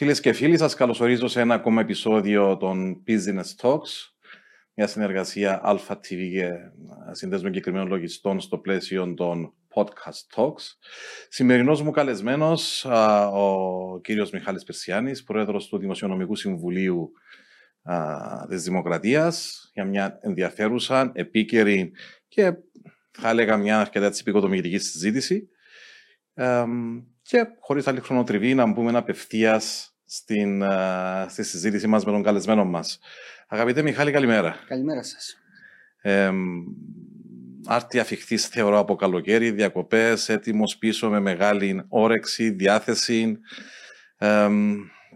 Φίλες και φίλοι, σας καλωσορίζω σε ένα ακόμα επεισόδιο των Business Talks, μια συνεργασία Alpha TV και συνδέσμων εγκεκριμένων λογιστών στο πλαίσιο των Podcast Talks. Σημερινός μου καλεσμένος, ο κύριος Μιχάλης Περσιάνης, πρόεδρος του Δημοσιονομικού Συμβουλίου της Δημοκρατίας, για μια ενδιαφέρουσα, επίκαιρη και θα έλεγα μια αρκετά επικοδομητική συζήτηση. Και χωρίς άλλη χρονοτριβή να μπούμε απευθείας στην, στη συζήτησή μας με τον καλεσμένο μας. Αγαπητέ Μιχάλη, καλημέρα. Καλημέρα σας. Ε, άρτη αφιχθή θεωρώ από καλοκαίρι, διακοπές, έτοιμος πίσω με μεγάλη όρεξη, διάθεση, ε,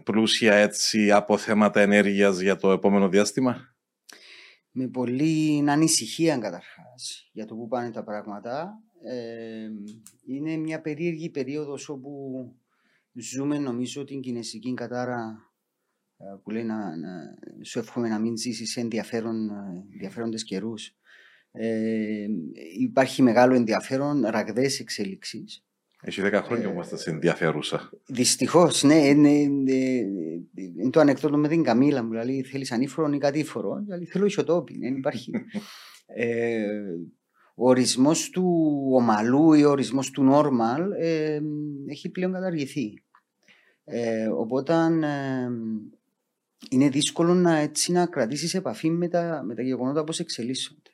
πλούσια έτσι από θέματα ενέργειας για το επόμενο διάστημα. Με πολύ ανησυχία καταρχάς για το που πάνε τα πράγματα. Ε, είναι μια περίεργη περίοδος όπου ζούμε νομίζω την κινέζικη κατάρα ε, που λέει να, να, σου εύχομαι να μην ζήσεις σε ενδιαφέρον, ε, ενδιαφέροντες καιρούς. Ε, υπάρχει μεγάλο ενδιαφέρον, ραγδαίες εξέλιξεις. Έχει 10 χρόνια που είμαστε σε ενδιαφέρουσα. Δυστυχώς, ναι. Είναι, είναι, είναι, το ανεκδότο με την Καμίλα μου. Δηλαδή, θέλεις ανήφορο ή κατήφορο. Δηλαδή, θέλω ισοτόπι. Δεν υπάρχει. ε, ο ορισμός του ομαλού ή ο ορισμός του normal ε, έχει πλέον καταργηθεί. Ε, οπότε ε, είναι δύσκολο να, έτσι, να κρατήσεις επαφή με τα, με τα γεγονότα πώς εξελίσσονται.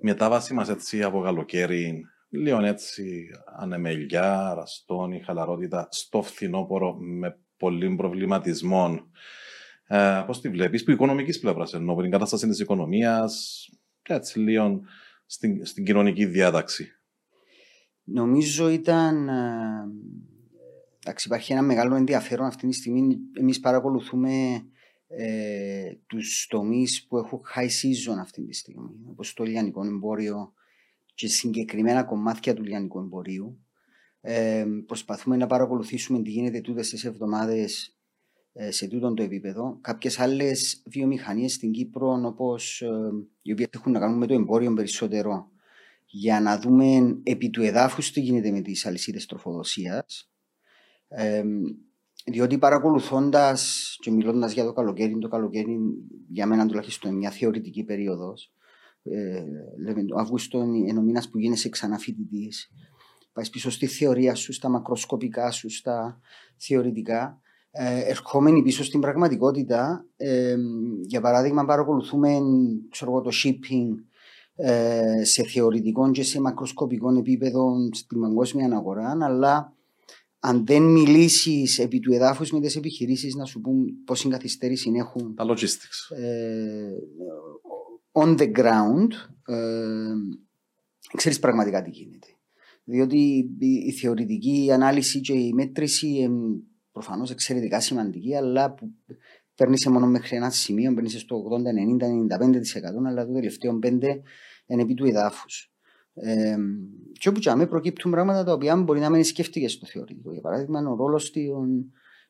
Μετάβαση μας έτσι από καλοκαίρι, λίγο έτσι ανεμελιά, ραστόνι, χαλαρότητα, στο φθινόπωρο με πολλοί προβληματισμών. Ε, Πώς τη βλέπεις, που οικονομικής πλευράς εννοώ, την κατάσταση της οικονομίας, έτσι λίγο στην, στην κοινωνική διάταξη. Νομίζω ήταν. Ε, εντάξει, υπάρχει ένα μεγάλο ενδιαφέρον αυτή τη στιγμή. Εμείς παρακολουθούμε ε, τους τομείς που έχουν high season αυτή τη στιγμή, όπως το λιανικό εμπόριο και συγκεκριμένα κομμάτια του λιανικού εμπορίου. Ε, προσπαθούμε να παρακολουθήσουμε τι γίνεται τούτες τις εβδομάδες ε, σε τούτο το επίπεδο. Κάποιες άλλες βιομηχανίες στην Κύπρο, όπως ε, οι οποίες έχουν να κάνουν με το εμπόριο περισσότερο, για να δούμε επί του εδάφους τι γίνεται με τις αλυσίδες τροφοδοσίας. Ε, διότι παρακολουθώντας και μιλώντας για το καλοκαίρι, το καλοκαίρι για μένα τουλάχιστον είναι μια θεωρητική περίοδος. Ε, λέμε το Αύγουστο είναι ο μήνας που γίνεσαι ξανά φοιτητή. Πάεις πίσω στη θεωρία σου, στα μακροσκοπικά σου, στα θεωρητικά ε, ερχόμενοι πίσω στην πραγματικότητα, ε, για παράδειγμα, παρακολουθούμε ξέρω, το shipping ε, σε θεωρητικό και σε μακροσκοπικό επίπεδο στην παγκόσμια αγορά, αλλά αν δεν μιλήσεις επί του εδάφους με τι επιχειρήσει να σου πούν πόση καθυστέρηση έχουν. Τα logistics. Ε, on the ground, ε, ξέρεις πραγματικά τι γίνεται. Διότι η θεωρητική ανάλυση και η μέτρηση προφανώς εξαιρετικά σημαντική, αλλά που παίρνεις μόνο μέχρι ένα σημείο, παίρνεις στο 80, 90, 95%, αλλά το τελευταίο 5% είναι επί του εδάφους. Ε, και όπου και προκύπτουν πράγματα τα οποία μπορεί να μην σκέφτηκες στο θεωρητικό. Για παράδειγμα, ο ρόλος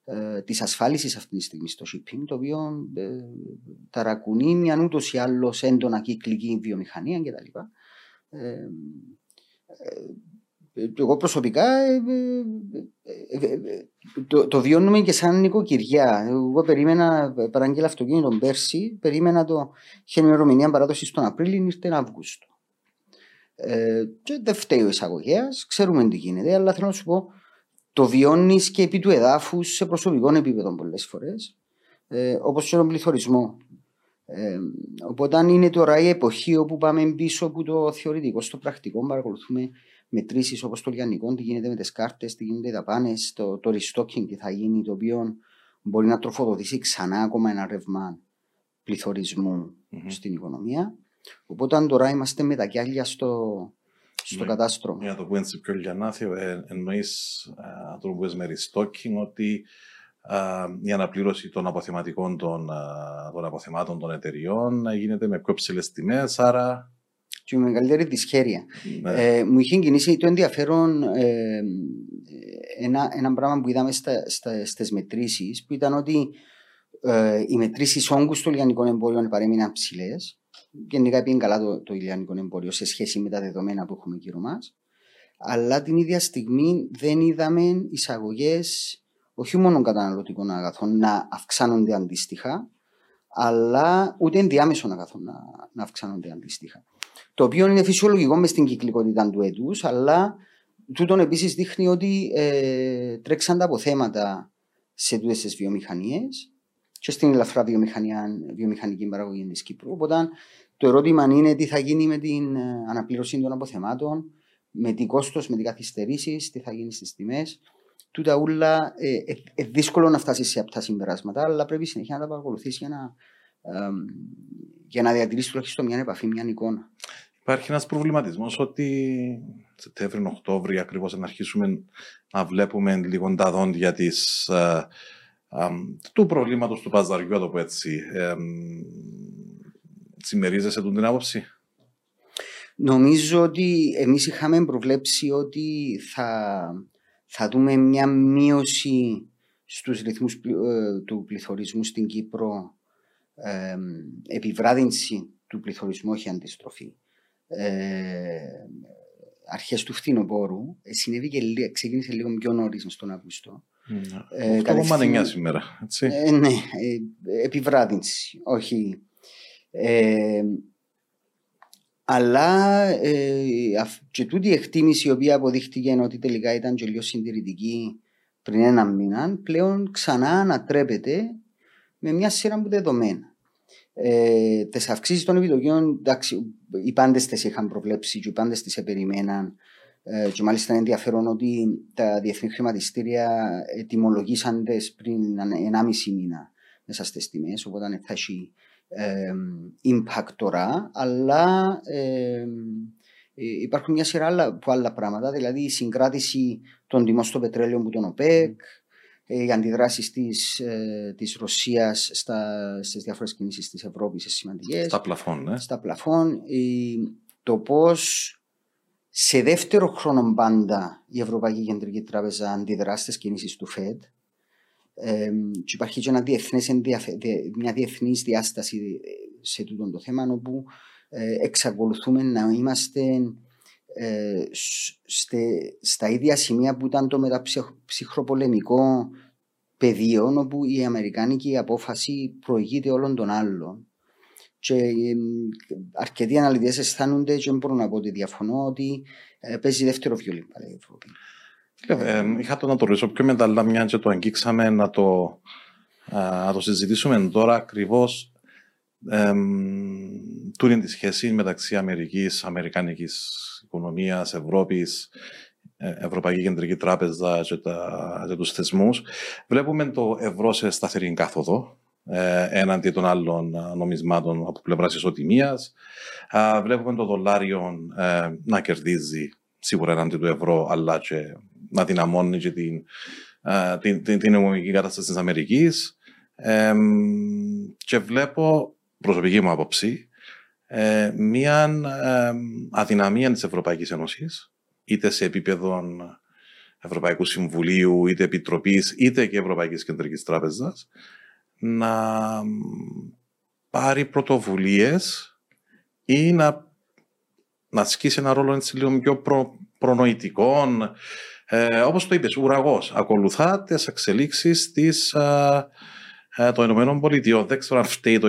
ε, της ασφάλισης αυτή τη στιγμή στο shipping, το οποίο ε, ταρακουνεί μια ούτως ή άλλως έντονα κυκλική βιομηχανία κτλ. Ε, ε, εγώ προσωπικά ε, ε, ε, το, το βιώνουμε και σαν νοικοκυριά. Εγώ περίμενα, παραγγείλα αυτοκίνητο πέρσι, περίμενα το είχε ημερομηνία παράδοσης τον Απρίλιο, ήρθε τον Αύγουστο. Ε, και δεν φταίει ο εισαγωγέας, ξέρουμε τι γίνεται, αλλά θέλω να σου πω, το βιώνει και επί του εδάφους σε προσωπικό επίπεδο πολλές φορές, ε, όπως και τον πληθωρισμό. Ε, οπότε είναι τώρα η εποχή όπου πάμε πίσω από το θεωρητικό στο πρακτικό, παρακολουθούμε μετρήσεις όπως το λιανικό, τι γίνεται με τις κάρτες, τι γίνεται οι δαπάνες, το, το restocking τι θα γίνει, το οποίο μπορεί να τροφοδοτήσει ξανά ακόμα ένα ρεύμα πληθωρισμού mm-hmm. στην οικονομία. Οπότε τώρα είμαστε με τα κιάλια στο, στο ναι. κατάστρωμα. Για να το πούμε έτσι πιο λιανάθιο, ε, εννοείς αυτό που με restocking ότι η αναπλήρωση των αποθεματικών των, των αποθεμάτων των εταιριών γίνεται με πιο ψηλές τιμές, άρα και με μεγαλύτερη δυσχέρεια. Ναι. Ε, μου είχε κινήσει το ενδιαφέρον ε, ένα, ένα πράγμα που είδαμε στα, στα, στις μετρήσεις που ήταν ότι ε, οι μετρήσεις όγκου των λιανικών εμπόριων παρέμειναν ψηλές. Γενικά πήγαινε καλά το, το λιανικό εμπόριο σε σχέση με τα δεδομένα που έχουμε γύρω μας. Αλλά την ίδια στιγμή δεν είδαμε εισαγωγές όχι μόνο καταναλωτικών αγαθών να αυξάνονται αντίστοιχα, αλλά ούτε ενδιάμεσων αγαθών να, να αυξάνονται αντίστοιχα. Το οποίο είναι φυσιολογικό μες στην κυκλικότητα του έτους, αλλά τούτον επίσης δείχνει ότι ε, τρέξαν τα αποθέματα σε τούτες τις βιομηχανίες και στην ελαφρά βιομηχανία, βιομηχανική παραγωγή της Κύπρου. Οπότε το ερώτημα είναι τι θα γίνει με την ε, αναπλήρωση των αποθεμάτων, με τι κόστος, με τι καθυστερήσεις, τι θα γίνει στις τιμές. Τούτα ούλα ε, ε, ε, δύσκολο να φτάσεις σε αυτά συμπεράσματα, αλλά πρέπει συνεχεία να τα παρακολουθήσει για να, ε, για να διατηρήσεις τουλάχιστον μια επαφή, μια εικόνα. Υπάρχει ένας προβληματισμός ότι Σεπτέμβριο-Οκτώβριο ακριβώς να αρχίσουμε να βλέπουμε λίγο τα δόντια της, ε, του προβλήματος του παζαριού, το πω έτσι. Ε, συμμερίζεσαι την άποψη; Νομίζω ότι εμείς είχαμε προβλέψει ότι θα, θα δούμε μια μείωση στους ρυθμούς ε, του πληθωρισμού στην Κύπρο ε, επιβράδυνση του πληθωρισμού, όχι αντιστροφή. Ε, αρχές του φθινοπόρου, ε, συνέβη και λίγο, ξεκίνησε λίγο πιο νωρίς στον Αύγουστο. Ε, 8,9 σήμερα, έτσι. Ε, ναι, ε, επιβράδυνση, όχι. Ε, αλλά ε, και τούτη η εκτίμηση η οποία αποδείχτηκε ότι τελικά ήταν και λίγο συντηρητική πριν ένα μήνα, πλέον ξανά ανατρέπεται με μια σειρά από δεδομένα. Ε, τις αυξήσεις των επιτοκίων, εντάξει, οι πάντες τις είχαν προβλέψει και οι πάντες τις επεριμέναν. Ε, και μάλιστα είναι ενδιαφέρον ότι τα διεθνή χρηματιστήρια ετοιμολογήσαν πριν 1,5 μήνα μέσα στις τιμές. Οπότε θα έχει ε, impact τώρα, αλλά ε, υπάρχουν μια σειρά άλλα, από άλλα πράγματα, δηλαδή η συγκράτηση των τιμών στο πετρέλαιο που τον ΟΠΕΚ, ε, οι αντιδράσεις της της Ρωσίας στις διάφορες κινήσεις της Ευρώπης είναι σημαντικές. Στα πλαφόν, ναι. Στα πλαφόν. το πώς σε δεύτερο χρόνο πάντα η Ευρωπαϊκή Κεντρική Τράπεζα αντιδρά στις κινήσεις του ΦΕΔ ε, και υπάρχει και ένα διεθνές, μια διεθνής διάσταση σε τούτο το θέμα όπου ε, εξακολουθούμε να είμαστε ε, στε, στα ίδια σημεία που ήταν το μεταψυχροπολεμικό πεδίο όπου η αμερικάνικη απόφαση προηγείται όλων των άλλων και ε, αρκετοί αναλυτές αισθάνονται και δεν μπορώ να πω ότι διαφωνώ ότι ε, παίζει δεύτερο βιολί η Ευρώπη. Ε, είχα το να το ρωτήσω πιο μετά, αλλά μια και το αγγίξαμε να το, να το συζητήσουμε τώρα ακριβώς ε, τούτη τη σχέση μεταξύ Αμερικής, Αμερικανικής οικονομίας, Ευρώπης, Ευρωπαϊκή Κεντρική Τράπεζα και, τα, και τους θεσμούς. Βλέπουμε το ευρώ σε σταθερή κάθοδο ε, έναντι των άλλων νομισμάτων από πλευράς ισοτιμίας. Βλέπουμε το δολάριο ε, να κερδίζει σίγουρα έναντι του ευρώ, αλλά και να δυναμώνει και την, την, την, την κατάσταση της Αμερικής. Και βλέπω, προσωπική μου άποψη, ε, μια ε, αδυναμία της Ευρωπαϊκής Ένωσης, είτε σε επίπεδο Ευρωπαϊκού Συμβουλίου, είτε Επιτροπής, είτε και Ευρωπαϊκής Κεντρικής Τράπεζας, να πάρει πρωτοβουλίες ή να, να ασκήσει ένα ρόλο έτσι λίγο πιο προ, προνοητικών, ε, όπως το είπες, ουραγός. Ακολουθά τις εξελίξεις της, ε, ε, των Ηνωμένων Πολιτειών. Δεν ξέρω αν φταίει το,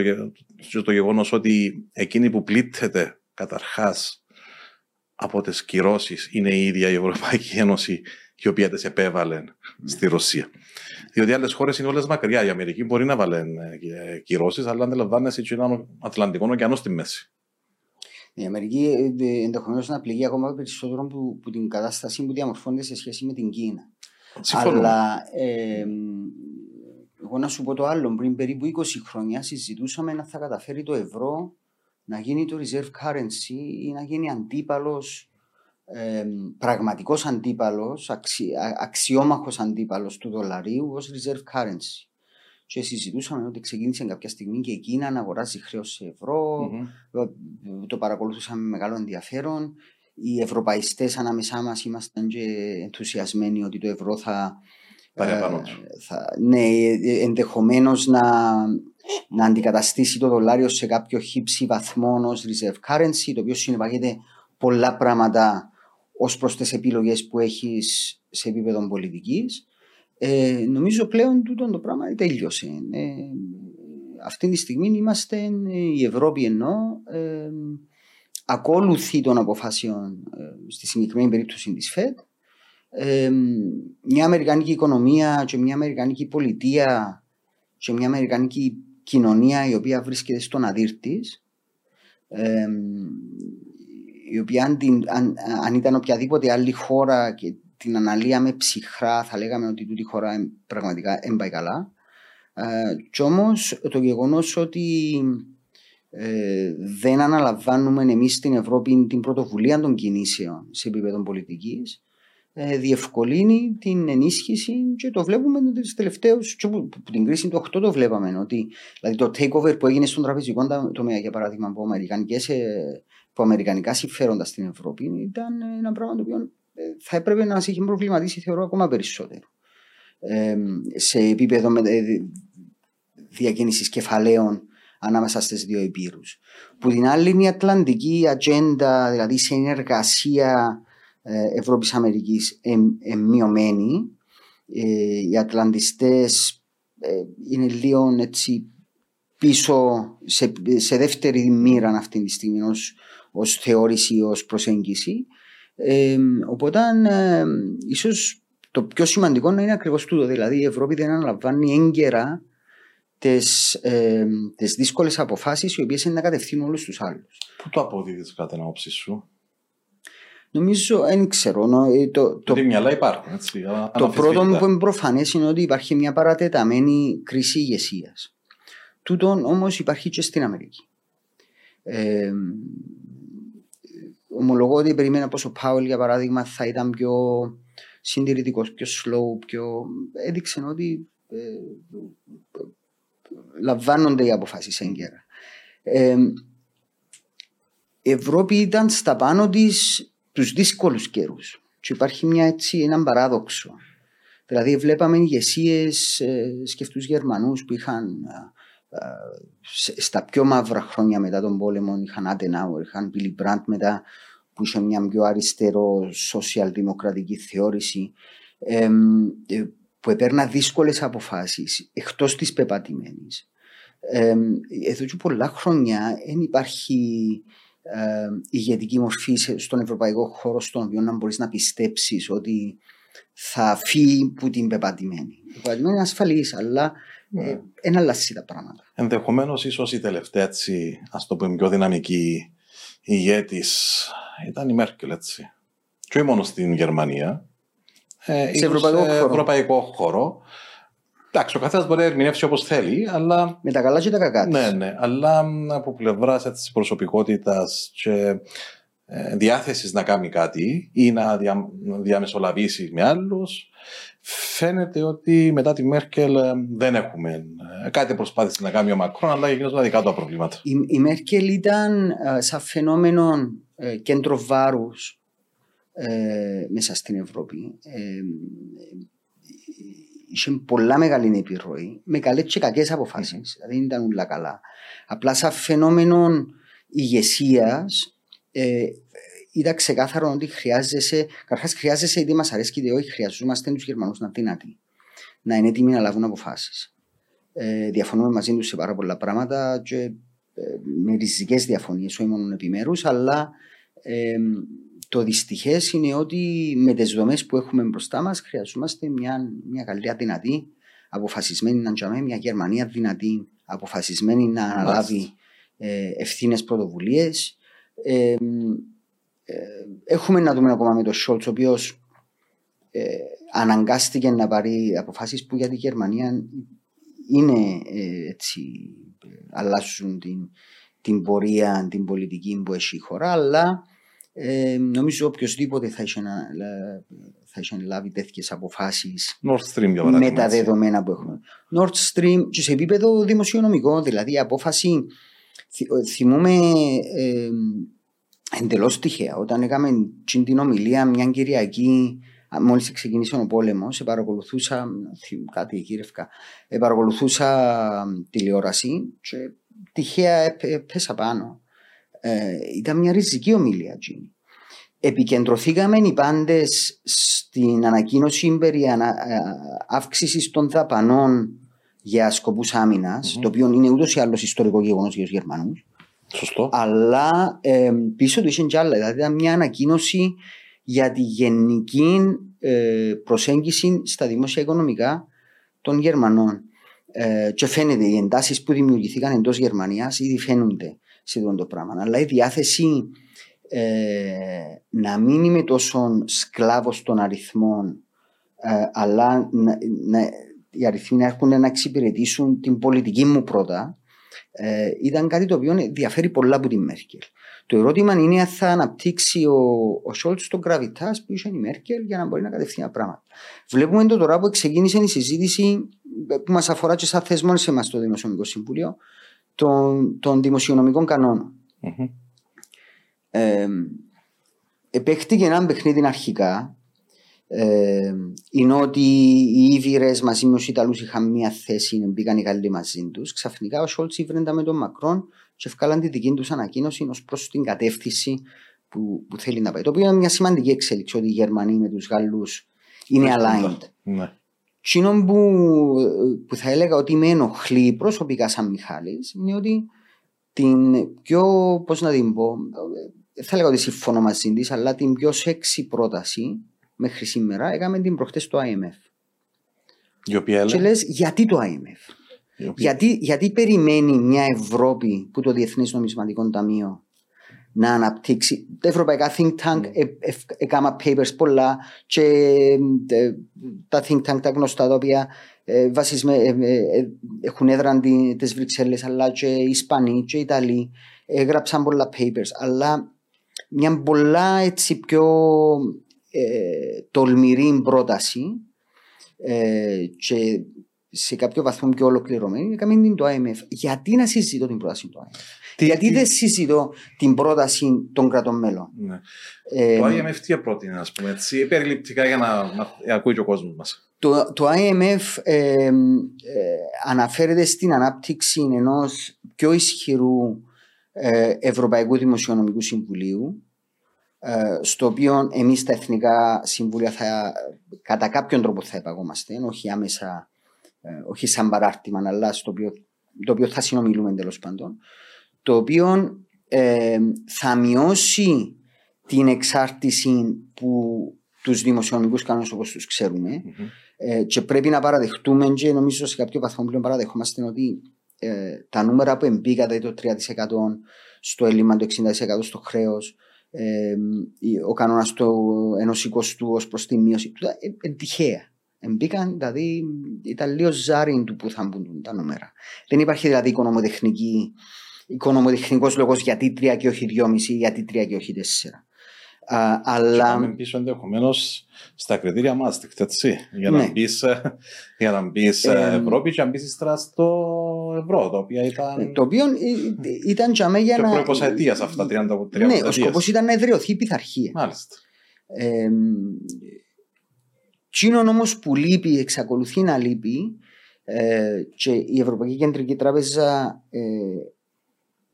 το γεγονός ότι εκείνη που πλήττεται καταρχάς από τις κυρώσεις είναι η ίδια η Ευρωπαϊκή Ένωση η οποία τις επέβαλε στη Ρωσία. Διότι άλλες χώρες είναι όλες μακριά. Η Αμερική μπορεί να βάλει ε, κυρώσεις, αλλά αντιλαμβάνεσαι ότι είναι ένα Ατλαντικό ωκεανό στη μέση. Η Αμερική ε, ενδεχομένως να πληγεί ακόμα περισσότερο που, που την κατάσταση που διαμορφώνεται σε σχέση με την Κίνα. Συμφωνώ. Αλλά ε, εγώ να σου πω το άλλο. Πριν περίπου 20 χρόνια συζητούσαμε να θα καταφέρει το ευρώ να γίνει το reserve currency ή να γίνει αντίπαλος, ε, πραγματικός αντίπαλος, αξι, αξιόμαχος αντίπαλος του δολαρίου ως reserve currency και συζητούσαμε ότι ξεκίνησε κάποια στιγμή και η Κίνα να αγοράζει χρέος σε ευρώ. Mm-hmm. Το παρακολουθούσαμε με μεγάλο ενδιαφέρον. Οι ευρωπαϊστές ανάμεσά μας ήμασταν και ενθουσιασμένοι ότι το ευρώ θα. Ε, θα ναι, ενδεχομένως να, να αντικαταστήσει το δολάριο σε κάποιο χύψη βαθμό ως reserve currency, το οποίο συνεπάγεται πολλά πράγματα ως προς τις επιλογές που έχεις σε επίπεδο πολιτικής. Ε, νομίζω πλέον τούτο το πράγμα τέλειωσε. Ε, αυτή τη στιγμή είμαστε η Ευρώπη ενώ ε, ακόλουθη των αποφάσεων ε, στη συγκεκριμένη περίπτωση της ΦΕΔ ε, μια Αμερικανική οικονομία και μια Αμερικανική πολιτεία και μια Αμερικανική κοινωνία η οποία βρίσκεται στον αδύρ της ε, η οποία αν, αν, αν, ήταν οποιαδήποτε άλλη χώρα και την αναλύαμε ψυχρά θα λέγαμε ότι τούτη χώρα πραγματικά δεν πάει καλά ε, κι όμως το γεγονός ότι ε, δεν αναλαμβάνουμε εμείς στην Ευρώπη την πρωτοβουλία των κινήσεων σε επίπεδο πολιτικής ε, διευκολύνει την ενίσχυση και το βλέπουμε του τελευταίους. που, την κρίση του 8 το βλέπαμε. Ότι, δηλαδή το takeover που έγινε στον τραπεζικό τομέα, για παράδειγμα, από, αμερικανικές, ε, από αμερικανικά συμφέροντα στην Ευρώπη, ήταν ένα πράγμα το οποίο ε, θα έπρεπε να μα έχει προβληματίσει, θεωρώ, ακόμα περισσότερο. Ε, σε επίπεδο διακίνησης κεφαλαίων ανάμεσα στις δύο υπήρου. Που την άλλη είναι η Ατλαντική ατζέντα, δηλαδή συνεργασία ε, Ευρώπης Αμερικής μειωμένη. Ε, οι Ατλαντιστές ε, είναι λίγο έτσι πίσω σε, σε δεύτερη μοίρα αυτή τη στιγμή ως, ως θεώρηση, ως προσέγγιση. Οπότε ε, ίσως το πιο σημαντικό να είναι ακριβώς τούτο, δηλαδή η Ευρώπη δεν αναλαμβάνει έγκαιρα τις, ε, τις δύσκολες αποφάσεις οι οποίες είναι να κατευθύνουν όλους τους άλλους. Πού το αποδίδεις κατά την άποψη σου; Νομίζω, δεν ξέρω. Ε, το, το, μυαλά υπάρχουν. Έτσι, το πρώτο που είναι προφανές είναι ότι υπάρχει μια παρατεταμένη κρίση ηγεσίας. Τούτον όμως υπάρχει και στην Αμερική. Ε, ομολογώ ότι περίμενα πως ο Πάουλ για παράδειγμα θα ήταν πιο συντηρητικός, πιο slow, πιο. έδειξε ότι ε, λαμβάνονται οι αποφάσεις έγκαιρα. Ε, η Ευρώπη ήταν στα πάνω της τους δύσκολους καιρούς. Και υπάρχει μια, έτσι, έναν παράδοξο. Δηλαδή, βλέπαμε ηγεσίες, ε, σκεφτούς Γερμανούς που είχαν ε, ε, στα πιο μαύρα χρόνια μετά τον πόλεμο, είχαν Άντενάουερ, είχαν Billy Brandt μετά, που είχε μια πιο αριστερό σοσιαλδημοκρατική θεώρηση, ε, που έπαιρναν δύσκολες αποφάσεις εκτός της πεπατημένης. Ε, εδώ και πολλά χρόνια δεν υπάρχει ε, ηγετική μορφή στον ευρωπαϊκό χώρο στον οποίο να μπορείς να πιστέψεις ότι θα φύγει που την πεπατημένη. Η πεπατημένη είναι ασφαλής, αλλά ναι. ε, αλλάξει τα πράγματα. Ενδεχομένως, ίσως η τελευταία έτσι, ας το πούμε, πιο δυναμική ηγέτης ήταν η Μέρκελ, έτσι. Και όχι μόνο στην Γερμανία. Ε, σε ευρωπαϊκό, σε χώρο. ευρωπαϊκό χώρο. Εντάξει, ο καθένας μπορεί να ερμηνεύσει όπως θέλει, αλλά. Με τα καλά και τα κακά. Ναι, ναι. Αλλά από πλευράς της προσωπικότητας και ε, διάθεσης να κάνει κάτι ή να δια, διαμεσολαβήσει με άλλους, φαίνεται ότι μετά τη Μέρκελ ε, δεν έχουμε. Ε, κάτι προσπάθησε να κάνει ο Μακρόν, αλλά έγιναν τα δικά του προβλήματα. Η, η Μέρκελ ήταν σαν φαινόμενο κέντρο βάρους μέσα στην Ευρώπη είχε πολλά μεγάλη επιρροή, με καλές και κακές αποφάσεις. Mm. Δεν ήταν όλα καλά. Απλά σαν φαινόμενο ηγεσίας, ε, ήταν ξεκάθαρο ότι χρειάζεσαι, καταρχάς χρειάζεσαι είτε μας αρέσει είτε όχι, χρειαζόμαστε τους Γερμανούς να είναι δυνατοί. Να είναι έτοιμοι να λάβουν αποφάσεις. Ε, διαφωνούμε μαζί τους σε πάρα πολλά πράγματα και ε, με ριζικές διαφωνίες, όχι μόνο επιμέρους, αλλά ε, το δυστυχές είναι ότι με τις δομές που έχουμε μπροστά μας χρειαζόμαστε μια, μια Γαλλία δυνατή, αποφασισμένη να τζαμέ, μια Γερμανία δυνατή, αποφασισμένη να αναλάβει ε, ευθύνες πρωτοβουλίες. Ε, ε, έχουμε να δούμε ακόμα με τον Σόλτς, ο οποίος ε, αναγκάστηκε να πάρει αποφάσεις που για τη Γερμανία είναι ε, έτσι, αλλάζουν την, την πορεία, την πολιτική που έχει η χώρα, αλλά ε, νομίζω οποιοδήποτε θα είχε, θα είχε λάβει τέτοιες αποφάσεις με τα δεδομένα που έχουμε. Nord Stream και σε επίπεδο δημοσιονομικό, δηλαδή η απόφαση. θυμούμε ε, εντελώς τυχαία όταν έκαμε την ομιλία μια Κυριακή μόλις ξεκίνησε ο πόλεμος, παρακολουθούσα κάτι γύρευκα, παρακολουθούσα τηλεόραση και τυχαία πέσα πάνω ε, ήταν μια ριζική ομιλία εκείνη. επικεντρωθήκαμε οι πάντες στην ανακοίνωση περί ανα, αύξησης των δαπανών για σκοπούς το οποίο είναι ούτως ή άλλως ιστορικό γεγονός για τους Γερμανούς. Σωστό. Αλλά ε, πίσω του είχε κι άλλα. Δηλαδή ήταν μια ανακοίνωση για τη γενική ε, προσέγγιση στα δημόσια οικονομικά των Γερμανών. Ε, και φαίνεται οι εντάσεις που δημιουργηθήκαν εντός Γερμανίας ήδη φαίνονται σε αυτό το πράγμα. Αλλά η διάθεση ε, να μην είμαι τόσο σκλάβος των αριθμών, ε, αλλά να, να, οι αριθμοί να έρχονται να εξυπηρετήσουν την πολιτική μου πρώτα, ε, ήταν κάτι το οποίο διαφέρει πολλά από την Μέρκελ. Το ερώτημα είναι αν θα αναπτύξει ο, ο Σόλτς τον γραβιτά που είχε η Μέρκελ για να μπορεί να κατευθύνει πράγματα. Βλέπουμε το τώρα που ξεκίνησε η συζήτηση που μας αφορά και σαν θεσμό σε εμάς το Δημοσιονομικό Συμβούλιο των, των δημοσιονομικών κανόνων. Mm-hmm. Ε, επέχτηκε ένα παιχνίδι αρχικά ε, είναι ότι οι Ήβυρε μαζί με του Ιταλούς είχαν μία θέση, μπήκαν οι Γάλλοι μαζί τους. Ξαφνικά ο Σόλτς ήβρεντα με τον Μακρόν και ευκάλαν τη δική τους ανακοίνωση ως προς την κατεύθυνση που, που θέλει να πάει. Το οποίο είναι μια σημαντική εξέλιξη ότι οι Γερμανοί με τους Γάλλους είναι aligned. Ναι. Κοινό που, που θα έλεγα ότι με ενοχλεί προσωπικά σαν Μιχάλης είναι ότι την πιο, πώς να την πω, θα έλεγα ότι συμφωνώ μαζί της, αλλά την πιο σεξι πρόταση μέχρι σήμερα έκαμε την προχτές στο IMF. Η οποία και λες γιατί το IMF. Γιατί, γιατί περιμένει μια Ευρώπη που το Διεθνές Νομισματικό Ταμείο να αναπτύξει. Τα ευρωπαϊκά think tank mm. έκανα papers πολλά και ε, τα think tank τα γνωστά τα οποία ε, βασισμέ, ε, ε, έχουν έδρα τις Βρυξέλλες αλλά και οι Ισπανοί και οι Ιταλοί έγραψαν πολλά papers αλλά μια πολλά έτσι πιο ε, τολμηρή πρόταση ε, και σε κάποιο βαθμό πιο ολοκληρωμένη έκαμε το IMF. Γιατί να συζητώ την πρόταση του IMF. Τι, Γιατί τι... δεν συζητώ την πρόταση των κρατών μέλων; Ναι. Ε, το IMF τι πρότεινε, ας πούμε, έτσι, περιληπτικά για να, να ακούει και ο κόσμος μας. Το, το IMF ε, ε, αναφέρεται στην ανάπτυξη ενός πιο ισχυρού ε, Ευρωπαϊκού Δημοσιονομικού Συμβουλίου ε, στο οποίο εμείς τα εθνικά συμβούλια θα, κατά κάποιον τρόπο θα επαγόμαστε, όχι άμεσα, ε, όχι σαν παράρτημα, αλλά στο οποίο, το οποίο θα συνομιλούμε τέλος πάντων, το οποίο ε, θα μειώσει την εξάρτηση που τους δημοσιονομικούς κανόνες όπως τους ξερουμε και πρέπει να παραδεχτούμε και νομίζω σε κάποιο βαθμό πλέον παραδεχόμαστε ότι τα νούμερα που εμπήκατε το 3% στο έλλειμμα, το 60% στο χρέο, ο κανόνας του ενός εικοστού ως προς τη μείωση του είναι τυχαία. Μπήκαν, δηλαδή, ήταν λίγο ζάρι του που θα μπουν τα νούμερα. Δεν υπάρχει δηλαδή οικονομοτεχνική, οικονομοτεχνικός λόγος γιατί τρία και όχι δυόμιση, γιατί τρία και όχι τέσσερα. Α, αλλά... Και πάμε πίσω ενδεχομένως στα κριτήρια Maastricht, έτσι. Για να ναι. μπεις για να μπεις ε, Ευρώπη και να μπεις ύστερα στο ευρώ, το οποίο ήταν. Ναι, το οποίο ήταν για μένα. Και πριν 20 ετίας αυτά, 30 Ναι, ο σκοπός ήταν να εδραιωθεί η πειθαρχία. Μάλιστα. Ε, όμως που λείπει, εξακολουθεί να λείπει ε, και η Ευρωπαϊκή Κεντρική Τράπεζα ε,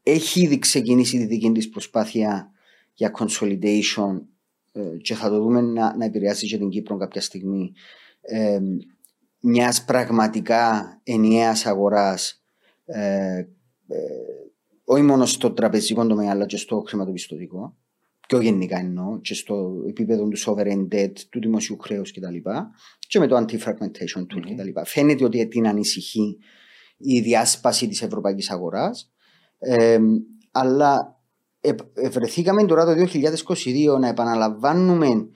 έχει ήδη ξεκινήσει τη δική της προσπάθεια για consolidation ε, και θα το δούμε να, να επηρεάσει και την Κύπρο κάποια στιγμή ε, μιας πραγματικά ενιαίας αγοράς ε, ε, όχι μόνο στο τραπεζικό τομέα αλλά και στο χρηματοπιστωτικό πιο γενικά εννοώ και στο επίπεδο του sovereign debt, του δημοσίου χρέους κτλ. Και με το anti-fragmentation tool mm-hmm. κτλ. Φαίνεται ότι την ανησυχεί η διάσπαση της ευρωπαϊκής αγοράς ε, αλλά βρεθήκαμε τώρα το 2022 να επαναλαμβάνουμε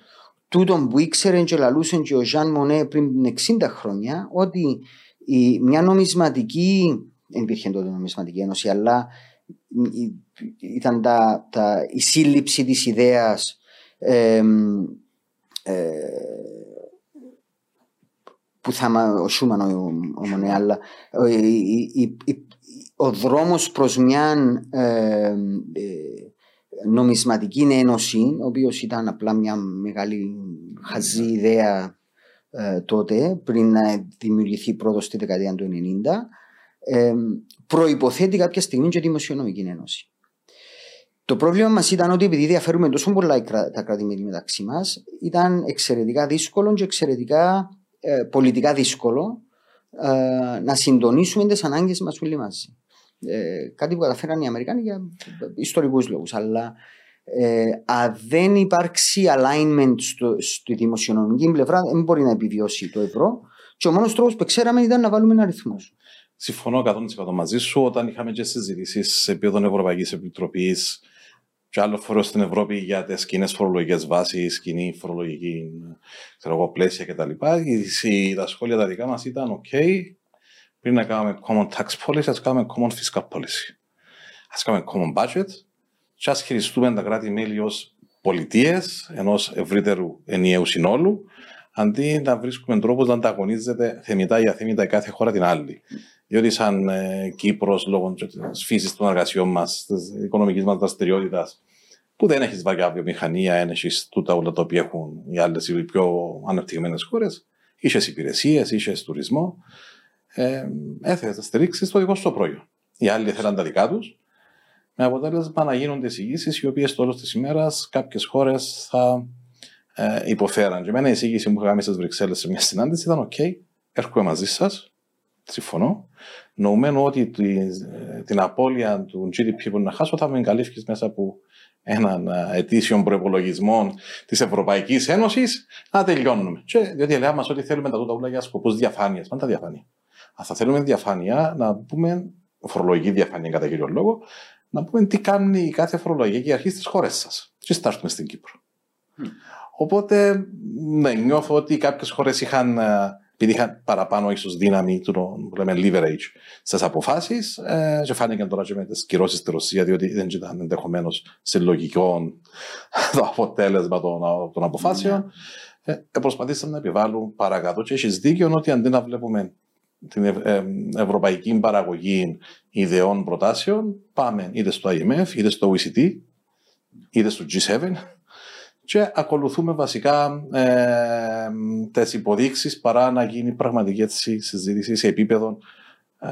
τούτο που ήξερε και λαλούσε και ο Ζαν Μονέ πριν 60 χρόνια ότι η, μια νομισματική δεν υπήρχε τότε νομισματική ένωση αλλά ήταν τα, τα, η σύλληψη της ιδέας ε, ε, που θα ο Σούμαν ο, ο Μονέ αλλά η, η, ο δρόμος προς μια ε, ε, νομισματική ένωση, ο οποίος ήταν απλά μια μεγάλη χαζή ναι. ιδέα ε, τότε, πριν να δημιουργηθεί πρώτος στη δεκαετία του 90, προϋποθέτει κάποια στιγμή και δημοσιονομική ένωση. Το πρόβλημα μας ήταν ότι επειδή διαφέρουμε τόσο πολλά τα κράτη-μέλη μεταξύ μας, ήταν εξαιρετικά δύσκολο και εξαιρετικά ε, πολιτικά δύσκολο ε, να συντονίσουμε τις ανάγκες μας όλοι μαζί. Ε, κάτι που καταφέραν οι Αμερικάνοι για ιστορικούς λόγους. Αλλά ε, αν δεν υπάρξει alignment στο, στη δημοσιονομική πλευρά, δεν μπορεί να επιβιώσει το ευρώ. Και ο μόνος τρόπος που ξέραμε ήταν να βάλουμε αριθμού. Συμφωνώ 100% μαζί σου. Όταν είχαμε και συζητήσεις σε επίπεδο Ευρωπαϊκής Επιτροπής και άλλο φορό στην Ευρώπη για τις κοινές φορολογικές βάσεις, κοινή φορολογική ξέρω εγώ, πλαίσια κτλ. Τα σχόλια τα δικά μας ήταν: OK, πριν να κάνουμε common tax policy, ας κάνουμε common fiscal policy. Α κάνουμε common budget και ας χειριστούμε τα κράτη-μέλη ως πολιτείες ενός ευρύτερου ενιαίου συνόλου, αντί να βρίσκουμε τρόπους να ανταγωνίζεται θεμητά ή αθεμητά η κάθε χώρα την άλλη. Διότι σαν ε, Κύπρος, λόγω της φύσης των εργασιών μας, της οικονομικής μας δραστηριότητας, που δεν έχει βαριά βιομηχανία, δεν έχει τούτα όλα τα οποία έχουν οι άλλες οι πιο αναπτυγμένε χώρες, είσαι υπηρεσίες, είσαι τουρισμό, ε, έθετε να στηρίξεις το δικό σου προϊόν. Οι άλλοι θέλαν τα δικά τους, με αποτέλεσμα να γίνονται εισηγήσεις οι οποίες στο τέλο της ημέρας κάποιες χώρες θα ε, υποφέραν. Και εμένα η εισήγηση που είχα κάνει στις Βρυξέλλες σε μια συνάντηση ήταν: OK, έρχομαι μαζί σας, συμφωνώ. Νοουμένου ότι την απώλεια του GDP που να χάσω θα με εγκαλύφει μέσα από έναν ε, ετήσιο προπολογισμό της Ευρωπαϊκής Ένωσης να τελειώνουμε. Και διότι λέμε μας ότι θέλουμε τα τούτα για σκοπούς διαφάνειας. Πάντα διαφάνεια. Αν θα θέλουμε διαφάνεια, να πούμε, φορολογική διαφάνεια κατά κύριο λόγο, να πούμε τι κάνει η κάθε φορολογική αρχή στι χώρε σας. Και στάρτουμε στην Κύπρο. Mm. Οπότε, ναι, νιώθω ότι κάποιες χώρες είχαν, ε, επειδή είχαν παραπάνω ίσως δύναμη του που λέμε leverage στις αποφάσεις, ε, και φάνηκαν τώρα και με τις κυρώσεις στη Ρωσία, διότι δεν ήταν ενδεχομένως σε λογικό το αποτέλεσμα των, των αποφάσεων. Mm. Ε, προσπαθήσαν να επιβάλλουν παρακάτω. Και έχεις δίκιο ότι αντί να βλέπουμε την ευρωπαϊκή παραγωγή ιδεών προτάσεων, πάμε είτε στο IMF, είτε στο OECD, είτε στο G7 και ακολουθούμε βασικά ε, τις υποδείξεις παρά να γίνει πραγματική έτσι, συζήτηση σε επίπεδο ε,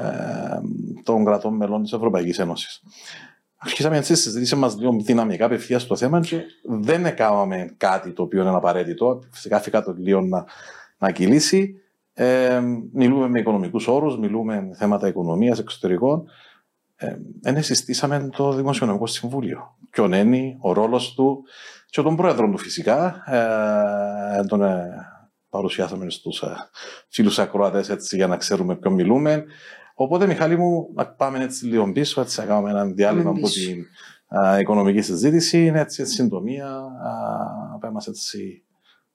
των κρατών μελών της Ευρωπαϊκής Ένωσης. Αρχίσαμε έτσι συζήτηση μας λίγο δυναμικά απευθείας στο θέμα και δεν έκαναμε κάτι το οποίο είναι απαραίτητο. Φυσικά φύγα το λίγο να, να κυλήσει. Ε, μιλούμε με οικονομικούς όρους, μιλούμε με θέματα οικονομίας, εξωτερικών. Ε, συστήσαμε το Δημοσιονομικό Συμβούλιο. Ποιον είναι ο ρόλος του και τον πρόεδρο του φυσικά. Ε, τον ε, παρουσιάσαμε στους ε, φίλους ακροατές για να ξέρουμε ποιον μιλούμε. Οπότε, Μιχάλη μου, να πάμε έτσι λίγο πίσω, έτσι να κάνουμε ένα διάλειμμα από την ε, οικονομική συζήτηση. Είναι έτσι, έτσι συντομία. Πέμε έτσι.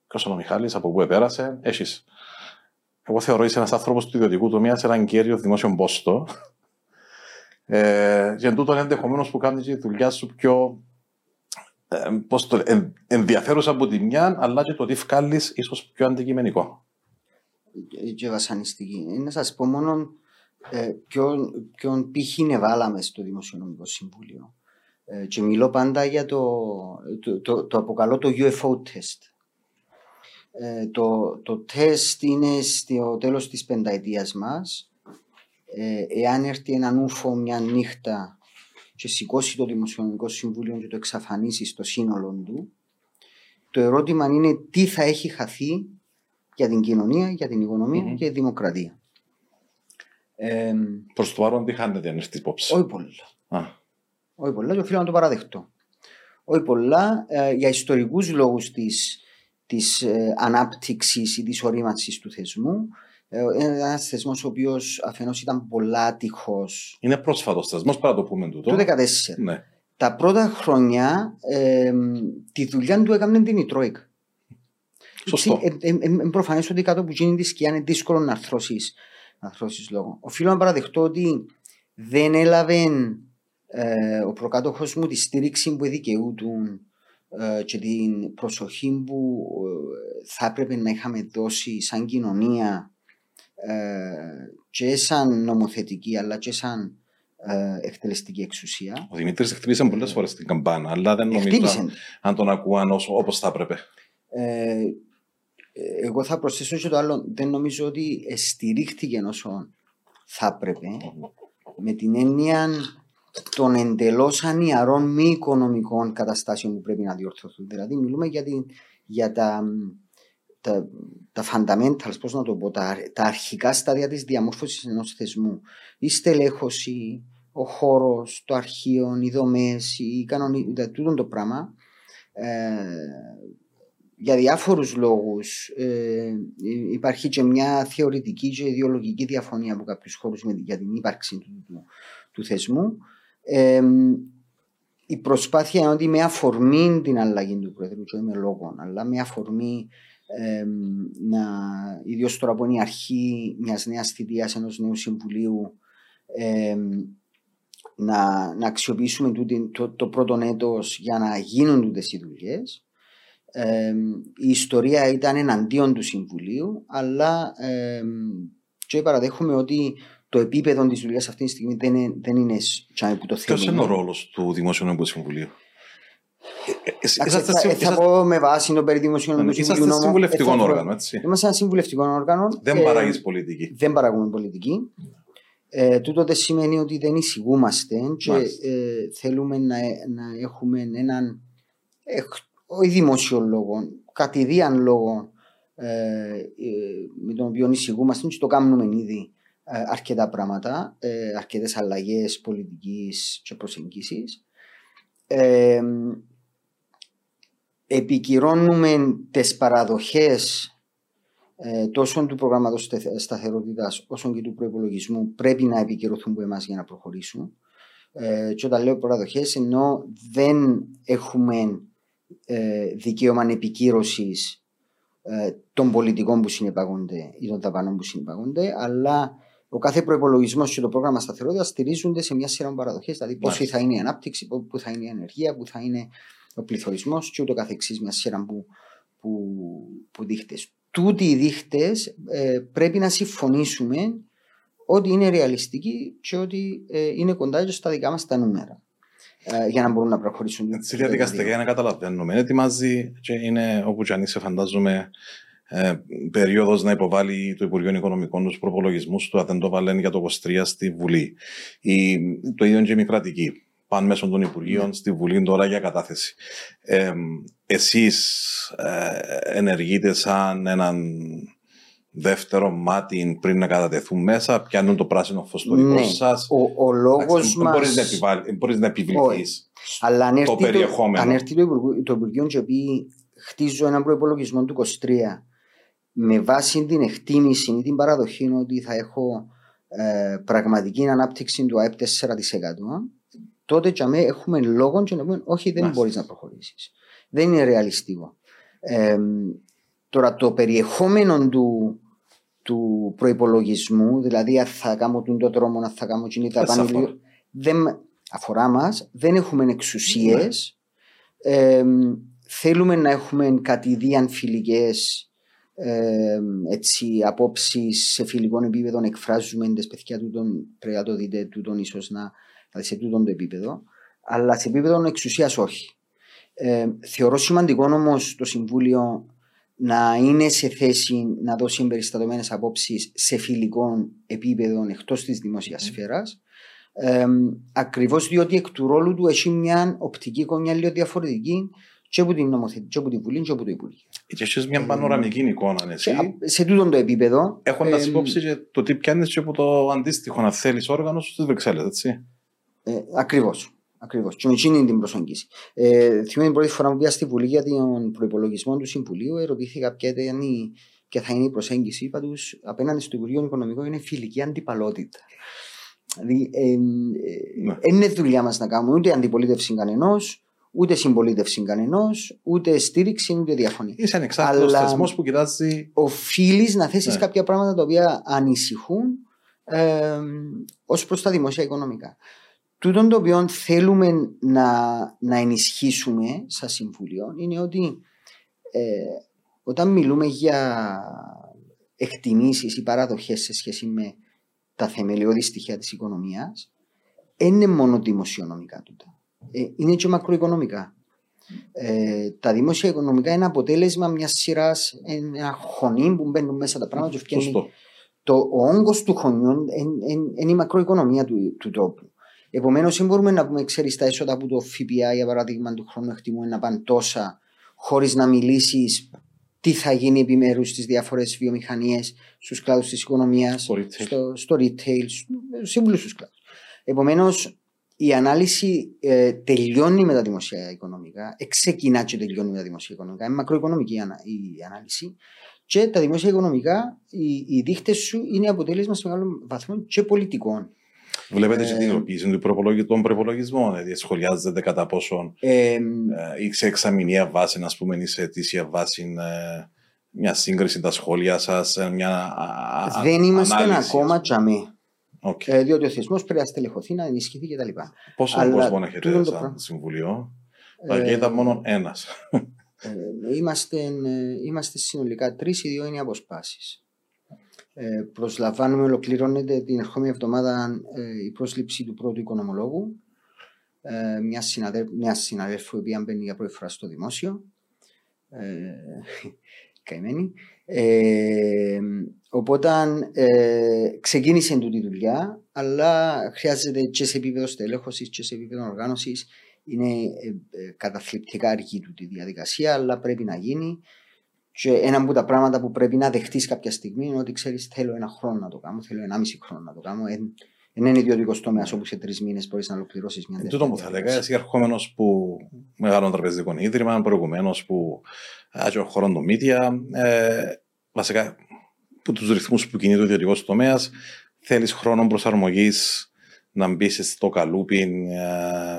Ποιος είναι ο Μιχάλης, από πού επέρασε. Έχεις εγώ θεωρώ είσαι ένας άνθρωπος του ιδιωτικού τομέα σε έναν κέριο δημόσιο πόστο. Ε, και εν τούτον ενδεχομένως που κάνεις τη δουλειά σου πιο ε, πώς το, εν, ενδιαφέρουσα από τη μια, αλλά και το τι βγάλεις ίσως πιο αντικειμενικό. Και βασανιστική. Να σας πω μόνο ε, ποιον, ποιον πύχη βάλαμε στο Δημοσιονομικό Συμβούλιο. Ε, και μιλώ πάντα για το, το, το, το αποκαλώ το UFO test. Ε, το, το τεστ είναι στο τέλος της πενταετίας μας. Ε, εάν έρθει έναν ούφο μια νύχτα και σηκώσει το Δημοσιονομικό Συμβούλιο και το εξαφανίσει στο σύνολο του, το ερώτημα είναι τι θα έχει χαθεί για την κοινωνία, για την οικονομία mm-hmm. και τη δημοκρατία. Ε, Προς το παρόν τι χάνετε αν έρθει υπόψη. Όχι πολλά. Ah. Όχι πολλά και οφείλω να το παραδεχτώ. Όχι πολλά ε, για ιστορικούς λόγους της της ε, ανάπτυξης ή της ορίμανσης του θεσμού. Ε, Ένας θεσμός ο οποίος αφενός ήταν πολλά τυχό. Είναι πρόσφατος θεσμός, παρά το πούμε τούτο. Το 2014. Ναι. Τα πρώτα χρόνια ε, τη δουλειά του έκανε την η Τρόικα. Σωστό. Είναι ε, ε, προφανές ότι κάτω που γίνει της σκιά είναι δύσκολο να αρθρώσεις λόγο. Οφείλω να παραδεχτώ ότι δεν έλαβε ε, ο προκάτοχος μου τη στήριξη που δικαιούτουν ε, και την προσοχή που ε, θα έπρεπε να είχαμε δώσει σαν κοινωνία ε, και σαν νομοθετική αλλά και σαν εκτελεστική εξουσία. Ο Δημήτρης χτύπησε πολλές φορές την καμπάνα αλλά δεν νομίζω αν τον ακούαν όπως θα έπρεπε. εγώ θα προσθέσω και το άλλο. Δεν νομίζω ότι στηρίχτηκε όσο θα έπρεπε. Με την έννοια των εντελώ ανιαρών μη οικονομικών καταστάσεων που πρέπει να διορθωθούν. Δηλαδή, μιλούμε για, την, για τα, τα, τα fundamentals, πώς να το πω, τα, τα αρχικά στάδια της διαμόρφωσης ενός θεσμού. Η στελέχωση, ο χώρος, το αρχείο, οι δομές, η κανονι... τούτο το πράγμα. Ε, για διάφορους λόγους ε, υπάρχει και μια θεωρητική και ιδεολογική διαφωνία από κάποιους χώρους για την ύπαρξη του, του, του θεσμού. Ε, η προσπάθεια είναι ότι με αφορμή την αλλαγή του Πρόεδρου, και με λόγο, αλλά με αφορμή ε, να, ιδίως τώρα που είναι η αρχή μιας νέας θητείας ενός νέου συμβουλίου ε, να, να αξιοποιήσουμε το, το, το πρώτο έτος για να γίνουν τούτες οι δουλειές. Ε, η ιστορία ήταν εναντίον του Συμβουλίου, αλλά ε, και παραδέχομαι ότι το επίπεδο της δουλειάς αυτή τη στιγμή δεν είναι, δεν είναι που το θέλουμε. Ποιο είναι ο ρόλος του Δημοσιονομικού Συμβουλίου, ε, θα πω με βάση το περί Δημοσιονομικού Συμβουλίου. Είσαστε συμβουλευτικό όργανο, έτσι. Είμαστε ένα συμβουλευτικό όργανο. Δεν παράγεις πολιτική. Δεν παράγουμε πολιτική. Ε, τούτο δεν σημαίνει ότι δεν εισηγούμαστε και ε, θέλουμε να, να έχουμε έναν όχι δημόσιο λόγο, κατηδίαν λόγο ε, ε, με τον οποίο εισηγούμαστε και το κάνουμε ήδη ε, αρκετά πράγματα, ε, αρκετές αλλαγές πολιτικής και προσεγγίσεις. Ε, επικυρώνουμε τις παραδοχές ε, τόσο του προγράμματος σταθερότητας όσο και του προπολογισμού πρέπει να επικυρωθούν από εμάς για να προχωρήσουν. Ε, και όταν λέω παραδοχές, ενώ δεν έχουμε ε, δικαίωμα επικύρωσης ε, των πολιτικών που συνεπαγόνται ή των δαπανών που συνεπαγόνται, αλλά ο κάθε προπολογισμό και το πρόγραμμα σταθερότητας στηρίζονται σε μια σειρά παραδοχέ. Δηλαδή, πόση θα είναι η ανάπτυξη, πού θα είναι η ανεργία, πού θα είναι ο πληθωρισμός και ούτω καθεξής, μια σειρά που, που, που δείχτες τούτοι οι δείχτες ε, πρέπει να συμφωνήσουμε ότι είναι ρεαλιστικοί και ότι ε, είναι κοντά στα δικά μας τα νούμερα. Ε, για να μπορούν να προχωρήσουν. Στη διαδικαστικά για να καταλαβαίνουμε. Ετοιμάζει και είναι όπου και αν είσαι, φαντάζομαι, ε, περίοδος να υποβάλει το Υπουργείο Οικονομικών τους προπολογισμούς του, αν δεν το βάλουν για το 23 στη Βουλή. Η, το ίδιο και η κρατική πάνε μέσω των Υπουργείων στη Βουλή τώρα για κατάθεση. Ε, εσείς ε, ενεργείτε σαν έναν δεύτερο μάτι πριν να κατατεθούν μέσα, πιάνουν το πράσινο φως στο δικό ναι. σας. Ο, ο λόγος μας... Μπορείς να, επιβάλλει, μπορείς να επιβληθείς Αλλά αν το περιεχόμενο. Αν έρθει το Υπουργείο, το Υπουργείο και πει χτίζω έναν προπολογισμό του 23 με βάση την εκτίμηση ή την παραδοχή ότι θα έχω ε, πραγματική ανάπτυξη του ΑΕΠ 4% τότε για μένα έχουμε λόγο και να πούμε όχι δεν μπορείς να προχωρήσεις. Δεν είναι ρεαλιστικό. Ε, τώρα το περιεχόμενο του, του προπολογισμού, δηλαδή αν θα κάνω τον τρόμο, αν θα κάνω την τα δεν αφορά μας, δεν έχουμε εξουσίες. Ναι. Ε, θέλουμε να έχουμε κατηδίαν φιλικές ε, απόψεις σε φιλικό επίπεδο, εκφράζουμε τις παιδιά του, πρέπει να το δείτε, τούτον ίσως να δηλαδή σε τούτο το επίπεδο, αλλά σε επίπεδο εξουσίας όχι. Ε, θεωρώ σημαντικό όμως το Συμβούλιο να είναι σε θέση να δώσει εμπεριστατωμένες απόψεις σε φιλικό επίπεδο εκτός της δημόσιας mm. σφαίρας. Ε, Ακριβώς διότι εκ του ρόλου του έχει μια οπτική γωνιά λίγο διαφορετική και από την νομοθετική, και από την Βουλή, και από το Υπουργείο. Και έχεις μια πανοραμική εικόνα, εσύ. Σε, σε τούτο το επίπεδο. Έχοντα ε, υπόψη και το τι πιάνεις και από το αντίστοιχο, να θέλεις όργανο στις Βρυξέλλες, έτσι. Ε, Ακριβώς. Ακριβώς. Και με εκείνη την προσέγγιση. Ε, θυμάμαι την πρώτη φορά που πήγα στη Βουλή για τον προπολογισμό του Συμβουλίου, ερωτήθηκα ποια, ήταν η, ποια θα είναι η προσέγγιση. Είπα τους απέναντι στο Υπουργείο Οικονομικό είναι φιλική αντιπαλότητα. Δηλαδή, ε, ε, ναι. είναι δουλειά μας να κάνουμε ούτε αντιπολίτευση κανενός, ούτε συμπολίτευση κανενός, ούτε στήριξη, ούτε διαφωνία. Είσαι ανεξάρτητος θεσμός που κοιτάζει. Οφείλεις να θέσεις ναι. κάποια πράγματα τα οποία ανησυχούν ε, ως προς τα δημόσια οικονομικά. Τούτο το οποίο θέλουμε να, να ενισχύσουμε σαν Συμβούλιο είναι ότι ε, όταν μιλούμε για εκτιμήσεις ή παραδοχές σε σχέση με τα θεμελιώδη στοιχεία της οικονομίας είναι μόνο δημοσιονομικά τούτα. Ε, είναι και μακροοικονομικά. Ε, τα δημόσια οικονομικά είναι αποτέλεσμα μιας σειράς, ένα χωνί που μπαίνουν μέσα τα πράγματα και το, ο όγκος του χωνιού είναι η μακροοικονομία του, του τόπου. Επομένως, δεν μπορούμε να πούμε, ξέρεις, τα έσοδα από το ΦΠΑ για παράδειγμα του χρόνου εκτιμούν να πάνε τόσα, χωρίς να μιλήσεις τι θα γίνει επιμέρους στις διάφορες βιομηχανίες, στους κλάδους της οικονομίας, Στο retail. στο, στο retail, σε όλους τους κλάδους. Επομένως, η ανάλυση ε, τελειώνει με τα δημοσία οικονομικά, εξεκινά και τελειώνει με τα δημοσία οικονομικά. Είναι μακροοικονομική η, ανα- η ανάλυση. Και τα δημόσια οικονομικά, οι, οι δείχτες σου είναι αποτέλεσμα σε μεγάλο βαθμό και πολιτικών. Βλέπετε και Ε, την υλοποίηση του προπολογι- των προπολογισμών. Δηλαδή, σχολιάζεται κατά πόσον Ε, ε, ή σε εξαμηνία βάση, α πούμε, ή σε αιτήσια βάση ε, μια σύγκριση τα σχόλια σας, μια α, α, δεν είμαστε ανάλυση, ακόμα ας πούμε. τζαμί. Οκ. Ε, διότι ο θεσμός πρέπει να στελεχωθεί, να ενισχυθεί κτλ. Πόσο αλλά κόσμο τούτο έχετε το σαν πράγμα. συμβουλίο, Ε, ε, ήταν μόνο ένας. Ε, είμαστε, ε, είμαστε συνολικά τρεις, οι δύο είναι αποσπάσεις. Ε, προσλαμβάνουμε, ολοκληρώνεται την ερχόμενη εβδομάδα ε, η πρόσληψη του πρώτου οικονομολόγου. Ε, μια, συναδέ, μια συναδέλφου η οποία μπαίνει για πρώτη φορά στο δημόσιο. Ε, καημένη. Ε, οπότε ε, ξεκίνησε τούτη η δουλειά, αλλά χρειάζεται και σε επίπεδο στελέχωσης και σε επίπεδο οργάνωσης είναι ε, ε, καταθλιπτικά αργή του τη διαδικασία, αλλά πρέπει να γίνει. Και ένα από τα πράγματα που πρέπει να δεχτείς κάποια στιγμή είναι ότι ξέρεις, θέλω ένα χρόνο να το κάνω, θέλω ένα μισή χρόνο να το κάνω. Δεν δεν είναι ιδιωτικός τομέας όπου σε τρεις μήνες μπορείς να ολοκληρώσεις μια Εν τέτοια τούτο που θα λέγα, διαδικασία. εσύ ερχόμενος που μεγάλο τραπεζικό ίδρυμα, προηγουμένως που άζει ο χώρο των media, ε, βασικά που τους ρυθμούς που κινείται ο ιδιωτικός τομέας, θέλεις χρόνο προσαρμογής να μπεις στο καλούπι, ε,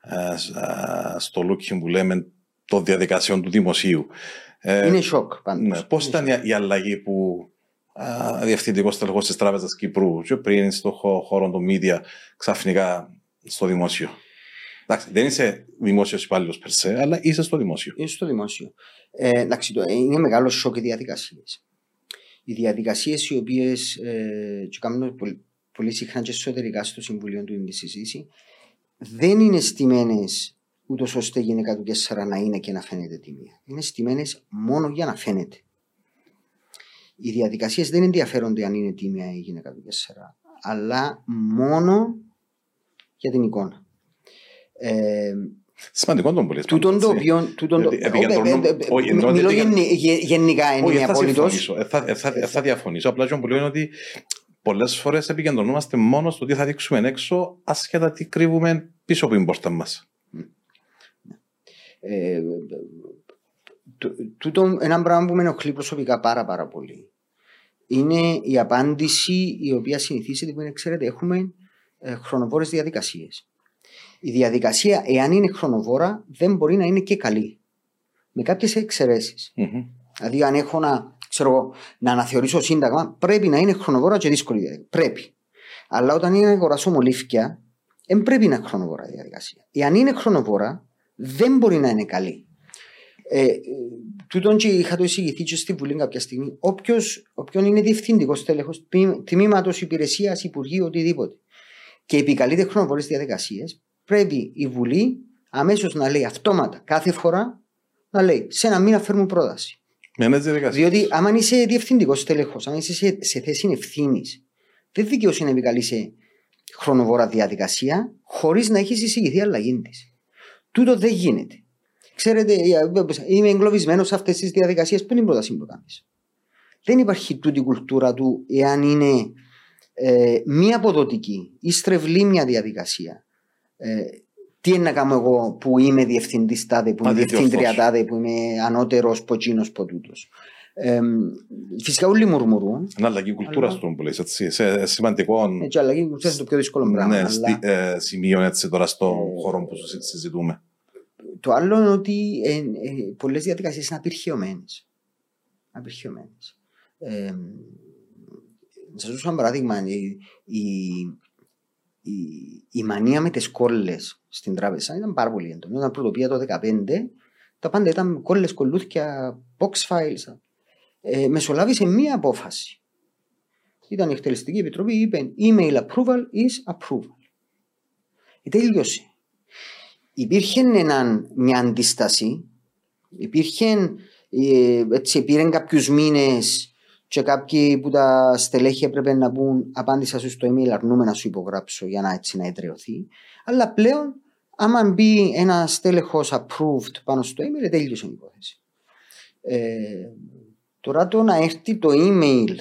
ε, ε, στο looking που λέμε των διαδικασιών του δημοσίου. Ε, Είναι σοκ πάντω. ναι, Πώς ήταν η, η αλλαγή που διευθυντικός τελεχό της Τράπεζας Κυπρού, και πριν στο χω- χώρο των media, ξαφνικά στο δημόσιο. Εντάξει, δεν είσαι δημόσιος υπάλληλος περσέ, αλλά είσαι στο δημόσιο. Είναι στο δημόσιο. Ε, εντάξει, το- είναι μεγάλο σοκ οι διαδικασίες. Οι διαδικασίες οι οποίες ε, και κάνουμε πολύ, πολύ συχνά και εσωτερικά στο Συμβουλίο του τη συζήτηση, δεν είναι στημένες ούτως ώστε η γυναίκα του 4 να είναι και να φαίνεται τιμία. Είναι στημένες μόνο για να φαίνεται. Οι διαδικασίες δεν ενδιαφέρονται αν είναι τίμια η γυναίκα του 4, αλλά μόνο για την εικόνα. Ε, Σημαντικό τον πολύ. Τούτον το οποίο. τούτον το- Γιατί επικεντρωνούμε- Ε, ε, ε, όχι, εννοώ Μιλώ ότι- γενι- γε- γενικά, είναι Όχι, είμαι θα απόλυτο. συμφωνήσω. Ε, θα, ε, θα, ε, θα διαφωνήσω. Απλά και που λέω είναι ότι πολλές φορές επικεντρωνόμαστε μόνος στο τι θα δείξουμε έξω, ασχετά τι κρύβουμε πίσω από την πόρτα μας. Ε, τού- Τούτο ένα πράγμα που με ενοχλεί προσωπικά πάρα πάρα πολύ είναι η απάντηση η οποία συνηθίζεται που είναι, ξέρετε, έχουμε ε, χρονοβόρες διαδικασίες. Η διαδικασία, εάν είναι χρονοβόρα, δεν μπορεί να είναι και καλή. Με κάποιες εξαιρέσεις. Δηλαδή, αν έχω να, ξέρω, εγώ, να αναθεωρήσω σύνταγμα, πρέπει να είναι χρονοβόρα και δύσκολη διαδικασία. Πρέπει. Αλλά όταν είναι να αγοράσω μολύφια, δεν πρέπει να είναι χρονοβόρα η διαδικασία. Εάν είναι χρονοβόρα, δεν μπορεί να είναι καλή. Ε, ε, τούτον και είχα το εισηγηθεί και στη Βουλή κάποια στιγμή. Όποιος, όποιον είναι διευθυντικός τέλεχος τμήματος υπηρεσίας, υπουργείου, οτιδήποτε και επικαλείται χρονοβόρε διαδικασίες, πρέπει η Βουλή αμέσως να λέει αυτόματα κάθε φορά να λέει σε ένα μήνα φέρνουν πρόταση. Με νέε διαδικασίες. Διότι άμα είσαι διευθυντικός τέλεχος, αν είσαι σε, σε θέση ευθύνης, δεν δικαιούσε να επικαλείσαι χρονοβόρα διαδικασία χωρίς να έχεις εισηγηθεί αλλαγή της. Τούτο δεν γίνεται. Ξέρετε, είμαι εγκλωβισμένος σε αυτές τις διαδικασίες. Πού είναι η πρόταση που κάνεις. Δεν υπάρχει τούτη η κουλτούρα του εάν είναι ε, μη αποδοτική ή στρεβλή μια διαδικασία. Ε, τι είναι να κάνω εγώ που είμαι διευθυντής τάδε, που Να είμαι τη διευθύντρια διορθώσω. τάδε, που είμαι ανώτερος ποτσίνος ποτούτο. Ε, φυσικά όλοι μουρμουρούν. Είναι αλλαγή κουλτούρας Αλλά- του που λες, έτσι. Σε σημαντικό Έτσι, αλλαγή που είναι το πιο δύσκολο πράγμα. ναι, αλλά στι- ε, σημείο έτσι, τώρα στο Ε, χώρο που συ- συζητούμε. Το άλλο είναι ότι ε, ε, πολλές διαδικασίες είναι απειρχαιωμένε. Απειρχαιωμένε. Ε, να σας δώσω ένα παράδειγμα. Η, η, η, η μανία με τις κόλλες στην τράπεζα ήταν πάρα πολύ έντονη. Όταν πρωτοποιία το 2015, τα πάντα ήταν κόλλες, κολλούθια, box files. Ε, μεσολάβησε μία απόφαση. Ήταν η εκτελεστική επιτροπή, είπε email approval is approval. Ε, τέλειωσε. Υπήρχε έναν, μια αντίσταση, υπήρχε, ε, έτσι πήρε κάποιους μήνες και κάποιοι που τα στελέχη έπρεπε να πούν απάντησα σου στο email αρνούμε να σου υπογράψω για να έτσι να εδραιωθεί. Αλλά πλέον άμα μπει ένα στέλεχος approved πάνω στο email τέλειωσε η υπόθεση. Ε, τώρα το να έρθει το email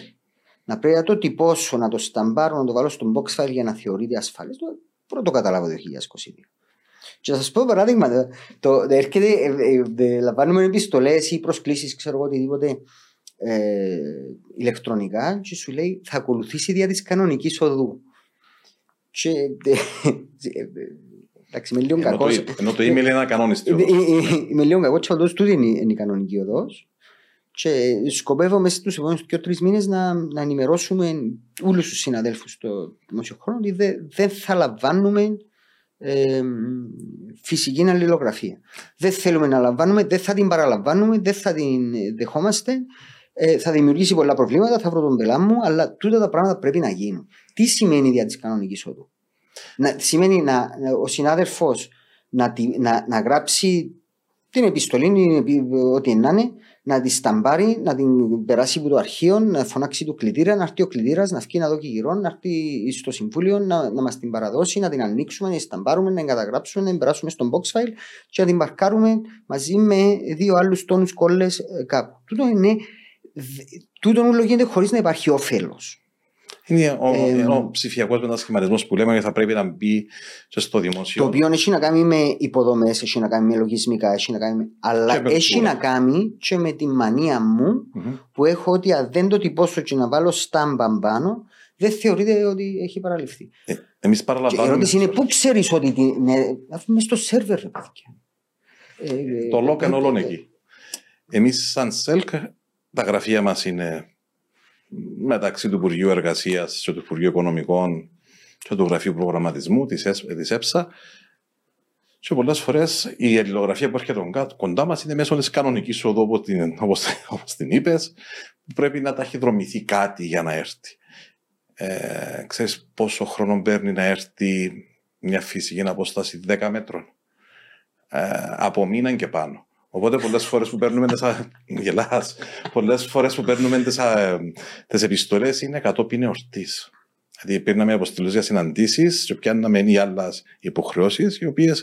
να πρέπει να το τυπώσω, να το σταμπάρω, να το βάλω στο box file για να θεωρείται ασφαλές, το πρώτο καταλάβω το 2022. Και θα σα πω παράδειγμα, το, το, έρχεται, ε, ε, ε, λαμβάνουμε επιστολές ή προσκλήσεις, ξέρω εγώ οτιδήποτε ε, ηλεκτρονικά και σου λέει θα ακολουθήσει δια της κανονικής οδού. Και, εντάξει, με λίγο κακό. Ενώ το email είναι ένα κανόνιστη οδό. Είμαι λίγο κακός, και οδό του είναι, είναι η κανονική οδός. Και σκοπεύω μέσα στους επόμενους και τρεις μήνες να, να ενημερώσουμε όλους τους συναδέλφους στο δημόσιο χρόνο ότι δεν, δεν θα λαμβάνουμε ε, φυσική αλληλογραφία. Δεν θέλουμε να λαμβάνουμε, δεν θα την παραλαμβάνουμε, δεν θα την δεχόμαστε ε, θα δημιουργήσει πολλά προβλήματα, θα βρω τον πελά μου, αλλά τούτα τα πράγματα πρέπει να γίνουν. Τι σημαίνει δια της κανονικής οδού. Να, σημαίνει να, ο συνάδελφος να, να, να γράψει την επιστολή, ό,τι να είναι, να τη σταμπάρει, να την περάσει από το αρχείο, να φωνάξει το κλητήρα, να έρθει ο κλητήρας, να βγει να δω και γύρω, να έρθει στο συμβούλιο, να, να μας την παραδώσει, να την ανοίξουμε, να την σταμπάρουμε, να την καταγράψουμε, να την περάσουμε στον box file και να την παρκάρουμε μαζί με δύο άλλους τόνους κόλλες ε, κάπου. Τούτο είναι τούτο όλο γίνεται χωρίς να υπάρχει όφελος. Είναι ο, ε, ο ψηφιακός μετασχηματισμός που λέμε ότι θα πρέπει να μπει και στο δημόσιο. Το οποίο έχει να κάνει με υποδομές, έχει να κάνει με λογισμικά, έχει να κάνει με. Αλλά έχει να κάνει και με τη μανία μου mm-hmm. που έχω ότι αν δεν το τυπώσω και να βάλω στάμπα πάνω, δεν θεωρείται ότι έχει παραλυφθεί. Ε, Εμείς παραλαμβάνουμε. Η ερώτηση είναι πού ξέρεις ότι. Ναι, αφού είμαι στο σερβερ, παιδιά. Ε, το λόγο είναι όλων εκεί. Εμείς, σαν ΣΕΛΚ, τα γραφεία μας είναι μεταξύ του Υπουργείου Εργασίας και του Υπουργείου Οικονομικών και του Γραφείου Προγραμματισμού της ΕΨΑ. Και πολλές φορές η αλληλογραφία που έρχεται κοντά μας είναι μέσω της κανονικής οδού, όπως την, την είπες, που πρέπει να ταχυδρομηθεί κάτι για να έρθει. Ε, ξέρεις πόσο χρόνο παίρνει να έρθει μια φυσική απόσταση 10 μέτρων. Ε, από μήνα και πάνω. Οπότε πολλές φορές που παίρνουμε τεσα... Γελάς. Πολλές φορές που παίρνουμε τι επιστολές είναι κατόπιν εορτή. Δηλαδή πήρναμε αποστηλούς για συναντήσεις και πιάνναμε ή άλλες υποχρεώσεις, οι οποίες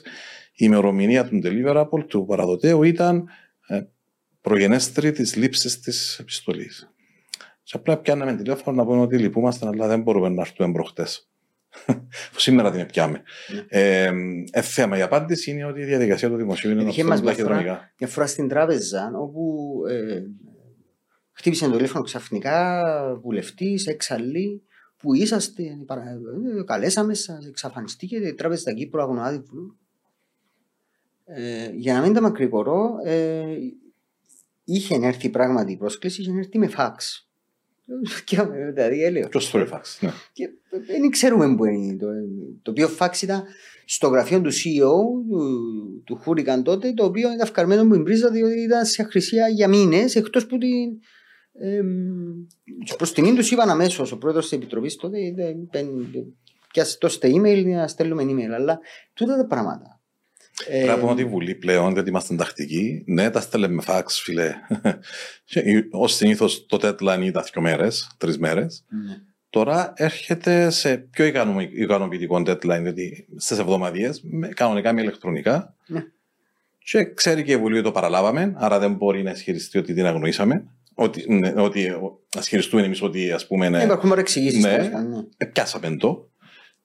η ημερομηνία του deliverable του παραδοτέου ήταν ε, προγενέστερη της λήψης της επιστολής. Και απλά πιάνναμε τηλέφωνο να πούμε ότι λυπούμαστε, αλλά δεν μπορούμε να έρθουμε προχτές που σήμερα την πιάμε. Ναι. Ε, ε, θέμα. Η απάντηση είναι ότι η διαδικασία του δημοσίου είναι ένα ταχυδρομικά. Μια φορά στην τράπεζα, όπου ε, χτύπησε το τηλέφωνο ξαφνικά βουλευτής, εξαλλή, που είσαστε, ε, καλέσαμε σας, εξαφανιστήκετε, η τράπεζα στην Κύπρο αγωνάδι. Ε, για να μην τα μακρηγορώ, ε, είχε έρθει πράγματι η πρόσκληση, είχε έρθει με φάξ. Δηλαδή έλεος. Ποιος το φάξ, ναι. Και δεν ξέρουμε που είναι. Το, το οποίο φάξ ήταν στο γραφείο του CEO του, του Χούρικαν τότε, το οποίο ήταν ευκαρμένο που εμπρίζα διότι ήταν σε αχρησία για μήνες, εκτός που την. Ε, Προς την τους είπαν αμέσως ο πρόεδρος της Επιτροπής τότε, πιάσε τόσο email να στέλνουμε email. Αλλά τούτα τα πράγματα Πρέπει να πούμε ότι η Βουλή πλέον, γιατί είμαστε τακτικοί, ναι, τα στέλνε με φάξ, φιλέ. Ω συνήθως το deadline ήταν δύο μέρες, τρεις μέρες. Ναι. Τώρα έρχεται σε πιο ικανοποιητικό deadline, δηλαδή στις εβδομαδίε, κανονικά με ηλεκτρονικά. Ναι. Και ξέρει και η Βουλή ότι το παραλάβαμε, άρα δεν μπορεί να ισχυριστεί ότι την αγνοήσαμε. Ότι, ναι, ότι να ισχυριστούμε εμείς ότι ας πούμε. Ναι, Υπάρχουν παρεξηγήσει. Ναι, ναι. πιάσαμε το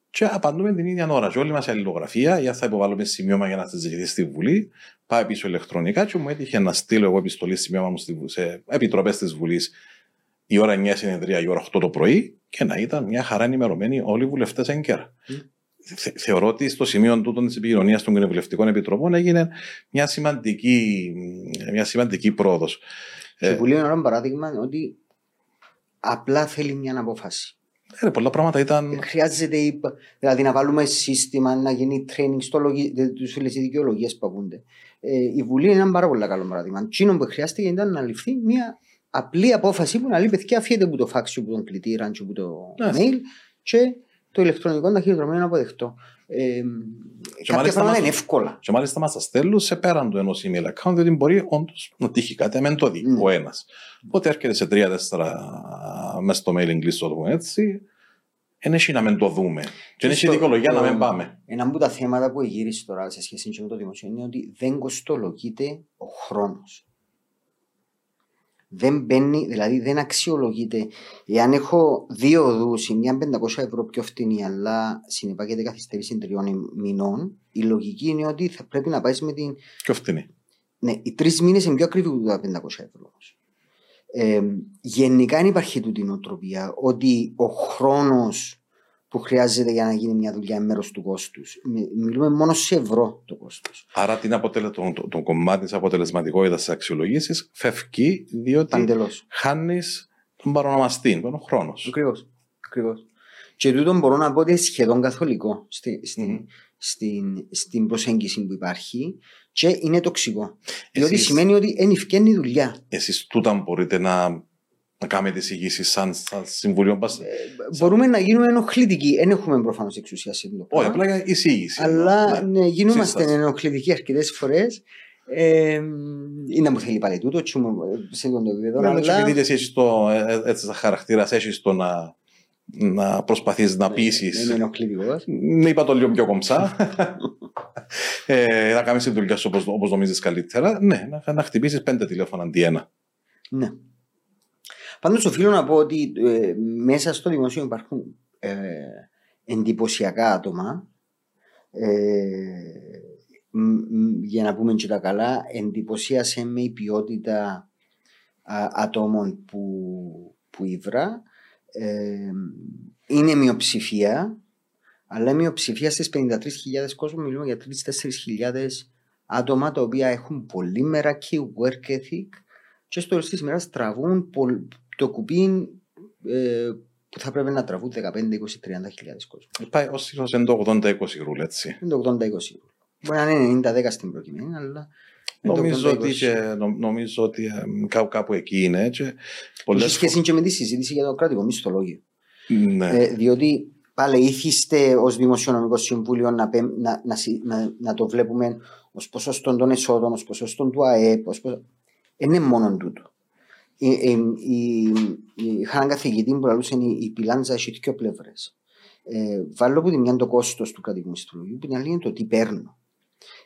και απαντούμε την ίδια ώρα. Και όλη μας η αλληλογραφία, για θα υποβάλουμε σημείωμα για να συζητηθεί στη Βουλή, πάει πίσω ηλεκτρονικά και μου έτυχε να στείλω εγώ επιστολή σημείωμα μου σε επιτροπές της Βουλής η ώρα 9 συνεδρία, η ώρα 8 το πρωί και να ήταν μια χαρά ενημερωμένοι όλοι οι βουλευτές έγκαιρα. Mm. θεωρώ ότι στο σημείο τούτο της επικοινωνίας των κοινοβουλευτικών επιτροπών έγινε μια σημαντική, μια σημαντική πρόοδος. Στη ε, Βουλή είναι ένα παράδειγμα ότι απλά θέλει μια απόφαση. Ε, πολλά πράγματα ήταν. Ε, χρειάζεται δηλαδή να βάλουμε σύστημα, να γίνει training στο λογι... τους δικαιολογίες που ακούνται. Ε, η Βουλή είναι ένα πάρα πολύ καλό παράδειγμα. Τσίνο που χρειάστηκε ήταν να ληφθεί μια απλή απόφαση που να λέει παιδιά αφιέται από το φάξιο, από τον κλητήρα, από το ναι. mail και το ηλεκτρονικό ταχυδρομείο είναι αποδεκτό. Ε, κάποια μάλιστα πράγματα μας- είναι εύκολα. Και μάλιστα μας τα στέλνουν σε πέραν του ενός email account, διότι μπορεί όντως να τύχει κάτι, μεν το δει Ναι. ο ένας. Οπότε έρχεται σε τρία-τέσσερα μέσα στο mailing list, το πούμε έτσι, δεν έχει να μην το δούμε. Και δεν έχει Στο- δικαιολογία να το- μην πάμε. Ένα από τα θέματα που γύρισε τώρα σε σχέση και με το δημοσίο είναι ότι δεν κοστολογείται ο χρόνος. Δεν μπαίνει, δηλαδή δεν αξιολογείται. Εάν έχω δύο οδούς, η μια 500 ευρώ πιο φτηνή, αλλά συνεπάγεται καθυστέρηση τριών μηνών, η λογική είναι ότι θα πρέπει να πάεις με την. Πιο φτηνή. Ναι, οι τρεις μήνες είναι πιο ακριβή από τα 500 ευρώ. όμως. Ε, γενικά δεν υπάρχει τούτη νοοτροπία ότι ο χρόνος που χρειάζεται για να γίνει μια δουλειά είναι μέρος του κόστους. Μιλούμε μόνο σε ευρώ το κόστος. Άρα την αποτελε... το, το, το κομμάτι της αποτελεσματικότητας της αξιολογήσει φεύγει διότι Παντελώ. χάνεις τον παρονομαστή, τον χρόνος. σου. Ακριβώς. Ακριβώς. Και τούτο μπορώ να πω ότι είναι σχεδόν καθολικό στη, στη, Μμμ. στην, στην προσέγγιση που υπάρχει και είναι τοξικό. Διότι Εσείς- σημαίνει ότι δεν ευκαινεί η δουλειά. Εσείς τούτα μπορείτε να, να κάνετε εισηγήσει σαν, σαν συμβουλίο. Πας... Ε, Μπορούμε να γίνουμε ενοχλητικοί. Δεν έχουμε προφανώς εξουσία σε αυτό το Όχι, πράγμα. απλά για εισήγηση. Αλλά Ναι. ναι, γινόμαστε Σύσταση. ενοχλητικοί αρκετές φορές. Ε, είναι μου θέλει πάλι τούτο, έτσι μου- σε αυτό το επίπεδο. Ναι, αλλά... αλλά επειδή εσύ έχεις το, ε, ε, έτσι σαν χαρακτήρας, έχεις το να, να προσπαθείς να είμαι πείσεις. ενοχλητικός. Ναι, είπα το λίγο πιο κομψά. ε, να κάνεις τη δουλειά σου όπως, όπως νομίζεις καλύτερα. Ναι, να, να χτυπήσεις πέντε τηλέφωνα αντί ένα. Ναι. Πάντως οφείλω να πω ότι ε, μέσα στο δημοσίο υπάρχουν ε, εντυπωσιακά άτομα. Ε, μ- μ- για να πούμε και τα καλά εντυπωσίασε με η ποιότητα α, ατόμων που, που ήβρα. Ε, είναι μειοψηφία αλλά η μειοψηφία στις 53.000 κόσμου μιλούμε για 3-4.000 άτομα τα οποία έχουν πολύ μερακή work ethic και στο τέλος της ημέρας τραβούν πολ- το κουπί ε, που θα πρέπει να τραβούν 15, 20, 30 χιλιάδες κόσμο. Πάει ως συνήθως είναι το 80-20 ρούλ, έτσι. Είναι το 80-20. Μπορεί να είναι 90-10 στην προκειμένη, αλλά. είναι το Νομίζω 80-20. ότι, και, νο- νομίζω ότι ε, κάπου, κάπου εκεί είναι. Και Έχει πολλές σχέση και με τη συζήτηση για το κρατικό μισθολόγιο. φο- ναι. Ε, διότι πάλι ήθιστε ως Δημοσιονομικό Συμβούλιο να, πέμ- να, να, συ- να, να το βλέπουμε ως ποσοστό των εσόδων, ως ποσοστό του ΑΕΠ. Ως ποσο... Είναι μόνο τούτο. Ε, ε, η- η- Είχα έναν καθηγητή που λαλούσε η, η πιλάντζα έχει δύο πλευρές. Ε, βάλω από τη μια το κόστος του κρατικού μισθολογίου, που την άλλη είναι το τι παίρνω.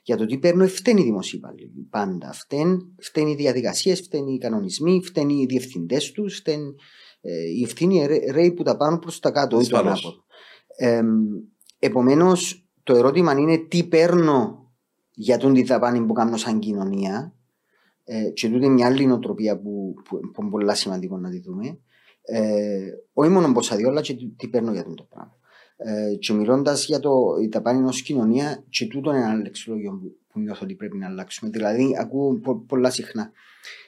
Για το τι παίρνω φταίνει οι δημοσίοι υπάλληλοι. Πάντα. Φταίνει, φταίνει οι διαδικασίες, φταίνει οι κανονισμοί, φταίνει οι διευθυντές τους, φταίνει ε, η ευθύνη ρέ- ρέει που τα πάνω προς τα κάτω, όχι το Ασφαλώς. ανάποδο. Ε, Επομένως, το ερώτημα είναι τι παίρνω για τον τη δαπάνη που κάνω σαν κοινωνία. Ε, και τούτη είναι μια άλλη νοοτροπία που, που, που είναι πολύ σημαντικό να τη δούμε. Ε, όχι μόνο πόσα διόλα, και τι, τι παίρνω για τον το πράγμα. Ε, και μιλώντας για το, η δαπάνη ω κοινωνία, και τούτο είναι ένα λεξιλόγιο που, που νιώθω ότι πρέπει να αλλάξουμε. Δηλαδή, ακούω πο, πολλά συχνά.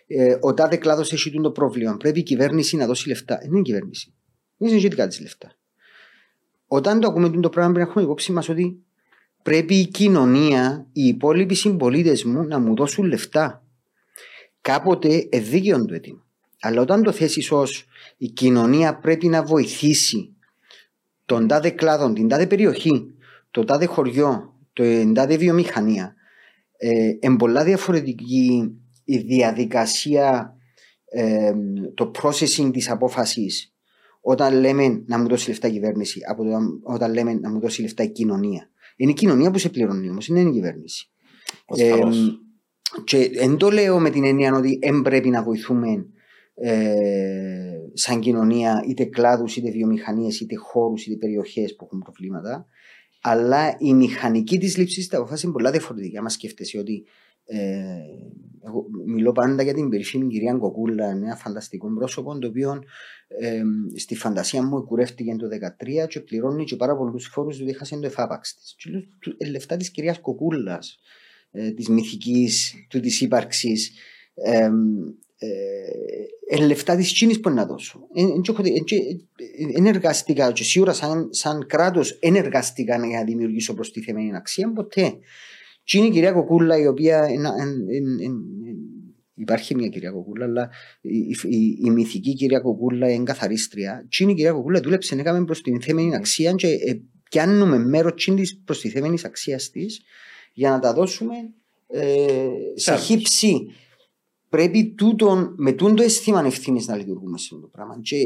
Ε, ο τάδε κλάδος έχει τούτο πρόβλημα. Πρέπει η κυβέρνηση να δώσει λεφτά. Ε, είναι η κυβέρνηση. Δεν είναι δικά τη λεφτά. Όταν το ακούμε το πράγμα, πρέπει να έχουμε υπόψη μας ότι πρέπει η κοινωνία, οι υπόλοιποι συμπολίτες μου να μου δώσουν λεφτά. Κάποτε εδίκαιο το αίτημα. Αλλά όταν το θέσεις ως η κοινωνία πρέπει να βοηθήσει τον τάδε κλάδο, την τάδε περιοχή, το τάδε χωριό, την τάδε βιομηχανία, ε, είναι πολλά διαφορετική η διαδικασία, ε, το processing της απόφασης όταν λέμε να μου δώσει λεφτά η κυβέρνηση από το, όταν λέμε να μου δώσει λεφτά η κοινωνία. Είναι η κοινωνία που σε πληρώνει όμως, δεν είναι η κυβέρνηση. Ασφαλώς. Ε, και δεν το λέω με την έννοια ότι δεν πρέπει να βοηθούμε ε, σαν κοινωνία είτε κλάδους, είτε βιομηχανίες, είτε χώρους, είτε περιοχές που έχουν προβλήματα. Αλλά η μηχανική της λήψης της αποφάσης είναι πολλά διαφορετική. Άμα σκέφτεσαι ότι ε, εγώ μιλώ πάντα για την περίφημη κυρία Κοκούλα, ένα φανταστικό πρόσωπο, το οποίο ε, στη φαντασία μου κουρεύτηκε το 2013 και πληρώνει και πάρα πολλούς φόρους διότι έχασε το εφάπαξ της. Και λέω, «Του- ε, λεφτά της κυρίας Κοκούλας, ε, της μυθικής, του της ύπαρξης. Ε, ε, ε, λεφτά της Κίνη που να δώσω. Δεν εργαστήκα και σίγουρα σαν, σαν κράτος δεν εργαστήκα για να δημιουργήσω προστιθεμένη αξία ποτέ. Τι είναι η κυρία Κοκούλα η οποία εν- εν- εν- εν- Υπάρχει μια κυρία Κοκούλα, αλλά η, η, η μυθική κυρία Κοκούλα είναι καθαρίστρια. Τι είναι η κυρία Κοκούλα δούλεψε, έκαμε προς την θέμενη αξία και ε, πιάνουμε μέρος τη προστιθέμενη αξίας της για να τα δώσουμε ε, σε χύψη. Πρέπει τούτον, με τούτο αίσθημα ευθύνης να λειτουργούμε σε αυτό το πράγμα. Και ε,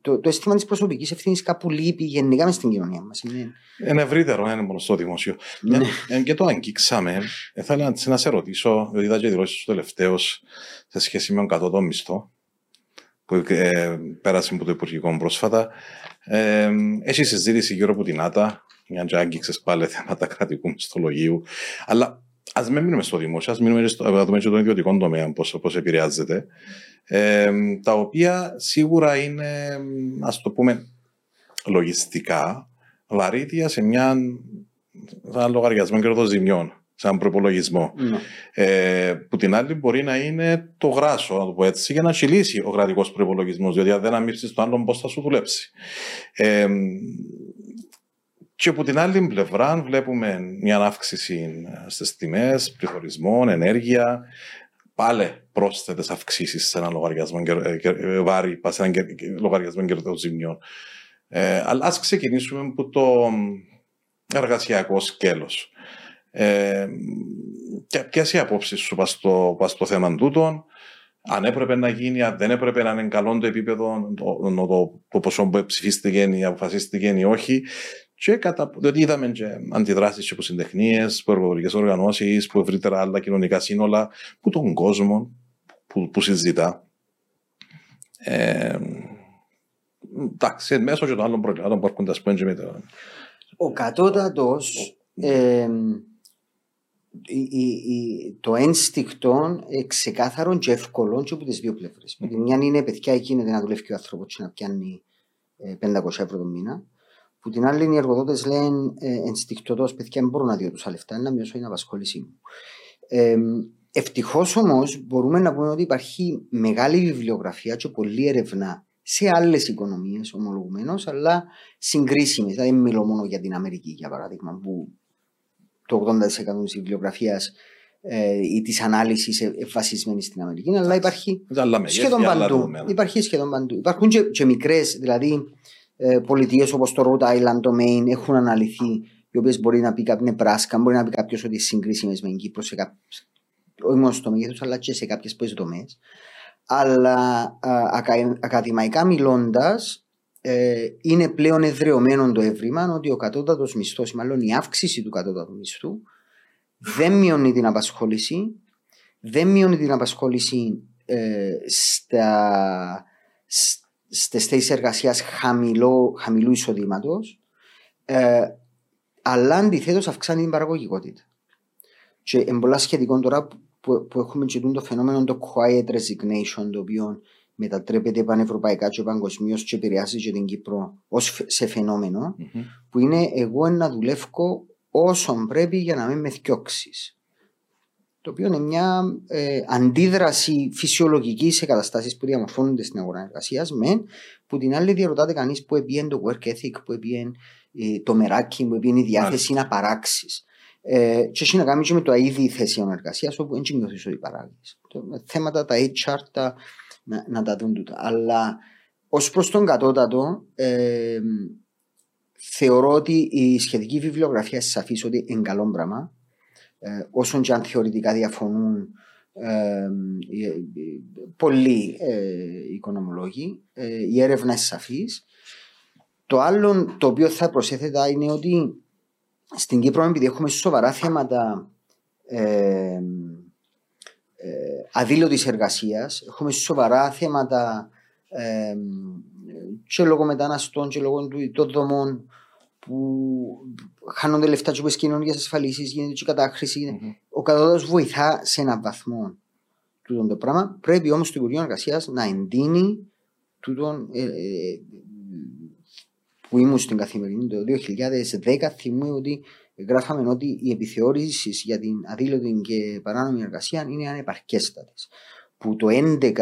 το, το αίσθημα της προσωπικής ευθύνης κάπου λείπει γενικά μες στην κοινωνία μας. Είναι... είναι ευρύτερο, είναι μόνο στο δημόσιο. Ναι. Ε, και το αγγίξαμε. Ήθελα να σε ρωτήσω, διότι είδα και δηλώσει του τελευταίου σε σχέση με τον κατώτο μισθό που ε, πέρασε από το Υπουργικό πρόσφατα. Ε, έχει συζήτηση γύρω από την ΆΤΑ, μια και άγγιξες πάλι θέματα κρατικού μισθολογίου. Αλλά ας μην μείνουμε στο δημόσιο, ας μείνουμε στο, στο ιδιωτικό τομέα, πώς επηρεάζεται ε, τα οποία σίγουρα είναι, ας το πούμε, λογιστικά βαρύτια σε μια σαν λογαριασμό κερδοζημιών, σαν προπολογισμό. Ναι. Ε, που την άλλη μπορεί να είναι το γράσο, να το πω έτσι, για να τσιλήσει ο κρατικός προπολογισμό. Διότι αν δεν αμύψεις το άλλο, πώς θα σου δουλέψει. Ε, και από την άλλη πλευρά βλέπουμε μια αύξηση στις τιμές, πληθωρισμών, ενέργεια, πάλι πρόσθετες αυξήσεις σε ένα λογαριασμό ε, ε, βάρη, σε ένα λογαριασμό κερδοζημιών. Ε, αλλά ας ξεκινήσουμε από το εργασιακό σκέλος. Ε, Ποιες οι απόψεις σου πας στο, στο θέμα τούτων, αν έπρεπε να γίνει, αν δεν έπρεπε να είναι καλό το επίπεδο, το, το, το, το ποσό που ψηφίστηκε ή αποφασίστηκε ή όχι, και κατά, διότι είδαμε και αντιδράσεις από συντεχνίες, από εργοδοτικές οργανώσεις, που ευρύτερα άλλα κοινωνικά σύνολα, που τον κόσμο που, που συζητά. Ε, εντάξει, μέσω και των άλλων προβλημάτων που έρχονται, πούμε, και με το... Ο κατώτατος, ε, το ένστικτο ξεκάθαρο και εύκολο και από τις δύο πλευρές. Mm. Mm-hmm. Μια είναι παιδιά, γίνεται να δουλεύει ο άνθρωπος και να πιάνει 500 ε, ευρώ το μήνα. Που την άλλη οι εργοδότες λένε ε, ενστικτοδό, παιδιά, δεν μπορώ να δω τόσα λεφτά, να μειώσω την απασχόλησή μου. Ε, Ευτυχώς όμως μπορούμε να πούμε ότι υπάρχει μεγάλη βιβλιογραφία και πολλή έρευνα σε άλλες οικονομίες ομολογουμένως, αλλά συγκρίσιμες. Δηλαδή, δεν μιλώ μόνο για την Αμερική, για παράδειγμα, που το 80% της βιβλιογραφίας ε, ή της ανάλυσης είναι βασισμένη στην Αμερική, αλλά υπάρχει σχεδόν παντού. Υπάρχει σχεδόν παντού. Υπάρχουν και, και μικρές, δηλαδή ε, πολιτείες όπως το Rhode Island, το Maine έχουν αναλυθεί, οι οποίες μπορεί να πει κάποιο Νεπράσκα, μπορεί να πει κάποιος ότι είναι συγκρίσιμες με την Κύπρο, σε κάποιο, όχι μόνο στο μέγεθος, αλλά και σε κάποιες πολλέ δομέ. Αλλά α, ακαδημαϊκά μιλώντας, ε, είναι πλέον εδρεωμένο το εύρημα ότι ο κατώτατος μισθός, μάλλον η αύξηση του κατώτατου μισθού, δεν μειώνει την απασχόληση, δεν μειώνει την απασχόληση ε, στα, στις θέσεις εργασίας χαμηλού εισοδήματος, ε, αλλά αντιθέτως αυξάνει την παραγωγικότητα. Και είναι πολλά σχετικό τώρα που, που έχουμε και το φαινόμενο το quiet resignation, το οποίο μετατρέπεται πανευρωπαϊκά και παγκοσμίως και επηρεάζει και την Κύπρο ως σε φαινομενο mm-hmm. που είναι εγώ να δουλεύω όσο πρέπει για να μην με θιώξει. Το οποίο είναι μια ε, αντίδραση φυσιολογικής σε καταστάσει που διαμορφώνονται στην αγορά εργασίας, μεν, που την άλλη διαρωτάται κανείς που επίεν το work ethic, που επίεν ε, το μεράκι, που επίεν η διάθεση να παράξεις. Ε, και έχει να κάνει και με το αίδι θέση εργασίας, όπου δεν νιώθεις ότι παράγεις. Θέματα τα HR τα, να, να τα δουν τούτα. Αλλά ως προς τον κατώτατο, ε, θεωρώ ότι η σχετική βιβλιογραφία σαφή ότι είναι καλό πράγμα. Ε, όσον και αν θεωρητικά διαφωνούν ε, πολλοί ε, οικονομολόγοι, ε, η έρευνα είναι σαφή. Το άλλο το οποίο θα προσέθετα είναι ότι στην Κύπρο, επειδή έχουμε σοβαρά θέματα ε, ε, αδήλωτη εργασίας, έχουμε σοβαρά θέματα ε, και λόγω μεταναστών και λόγω των δομών που χάνονται λεφτά και όπως κοινωνικές ασφαλίσεις, γίνεται και κατάχρηση. Mm-hmm. Ο κατώτατος βοηθά σε έναν βαθμό τούτο το πράγμα. Πρέπει όμως το Υπουργείο Εργασίας να εντείνει τούτον, ε, ε, που ήμουν στην καθημερινή το 2010 θυμούμαι ότι γράφαμε ότι οι επιθεώρησεις για την αδήλωτη και παράνομη εργασία είναι ανεπαρκέστατες. Που το 2011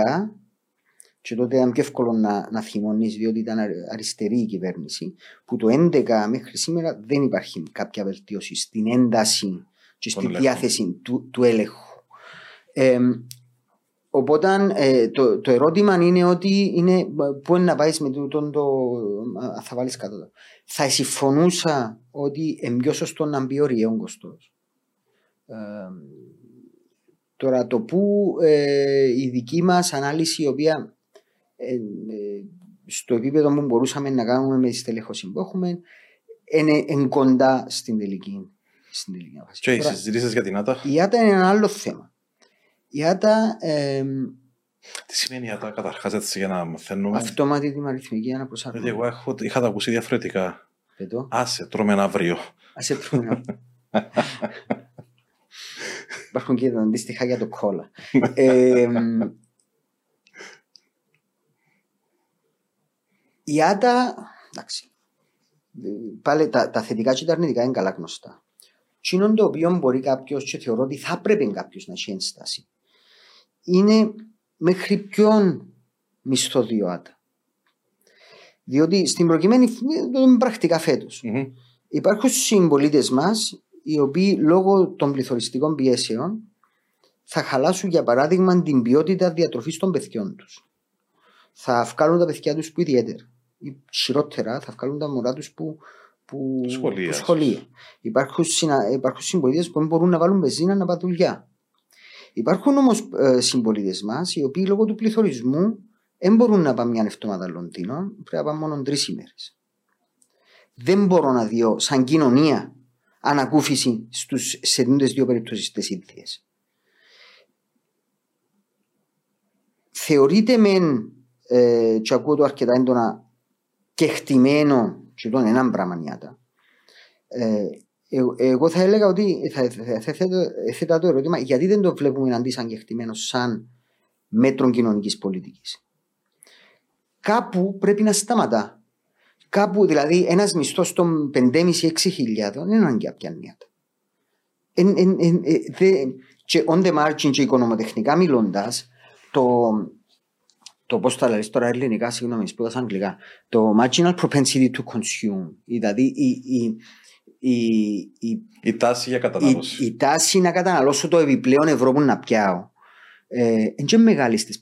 και τότε ήταν πιο εύκολο να, να θυμώνεις διότι ήταν αριστερή η κυβέρνηση που το 2011 μέχρι σήμερα δεν υπάρχει κάποια βελτίωση στην ένταση και στη διάθεση του, του έλεγχου. Ε, Οπότε ε, το, το ερώτημα είναι ότι είναι πού είναι να πάεις με τούτο το. Θα βάλεις κάτω. Θα συμφωνούσα ότι είναι πιο σωστό να μπει ο κοστό. Ε, τώρα το που ε, η δική μας ανάλυση, η οποία ε, στο επίπεδο που μπορούσαμε να κάνουμε με τη στελέχωση που έχουμε, είναι εν κοντά στην τελική. Στην τελική Και οι συζητήσεις για την ΆΤΑ. Η ΆΤΑ είναι ένα άλλο θέμα. Η ΆΤΑ. Ε, τι σημαίνει η ΆΤΑ καταρχάς έτσι για να μαθαίνουμε; Αυτόματη δημαριθμική αναπροσαρμογή. Γιατί εγώ έχω, είχα τα ακούσει διαφορετικά. Πετώ. Άσε, τρώμε ένα αύριο. Άσε, τρώμε ένα Υπάρχουν και τα αντίστοιχα για το κόλλα. ε, η ΆΤΑ, εντάξει, πάλι τα, τα θετικά και τα αρνητικά είναι καλά γνωστά. Τι είναι το οποίο μπορεί κάποιος και θεωρώ ότι θα πρέπει κάποιος να έχει ένσταση είναι μέχρι ποιον μισθοδιώτα. Διότι στην προκειμένη το πρακτικά φέτος. Mm-hmm. Υπάρχουν συμπολίτες μας οι οποίοι λόγω των πληθωριστικών πιέσεων θα χαλάσουν για παράδειγμα την ποιότητα διατροφής των παιδιών τους. Θα βγάλουν τα παιδιά τους που ιδιαίτερα. Ή χειρότερα θα βγάλουν τα μωρά τους που, που, σχολεία. που σχολεία. Υπάρχουν, υπάρχουν συμπολίτες που μπορούν να βάλουν πεζίνα να πάνε δουλειά. Υπάρχουν όμως ε, συμπολίτες μας οι οποίοι λόγω του πληθωρισμού δεν μπορούν να πάνε μια εβδομάδα Λονδίνο, πρέπει να πάνε μόνο τρεις ημέρες. Δεν μπορώ να δω σαν κοινωνία ανακούφιση στους, σε δύο περιπτώσεις τις ίδιες. Θεωρείται μεν, ε, και ακούω το αρκετά έντονα, και χτυμένο, και το είναι ένα πράγμα νιάτα, ε, εγώ θα έλεγα ότι θα, θα, το ερώτημα γιατί δεν το βλέπουμε αντισαγκεχτημένο σαν μέτρο κοινωνικής πολιτικής. Κάπου πρέπει να σταματά. Κάπου δηλαδή ένας μισθός των 5,5-6 χιλιάδων είναι αναγκαία πια Και on the margin και οικονομοτεχνικά μιλώντας, το, το πώς θα λέει τώρα ελληνικά, συγγνώμη, σπούδασα αγγλικά, το marginal propensity to consume, δηλαδή η, η, η, η, η τάση για κατανάλωση. Η, η, τάση να καταναλώσω το επιπλέον ευρώ που να πιάω ε, είναι μεγάλης στι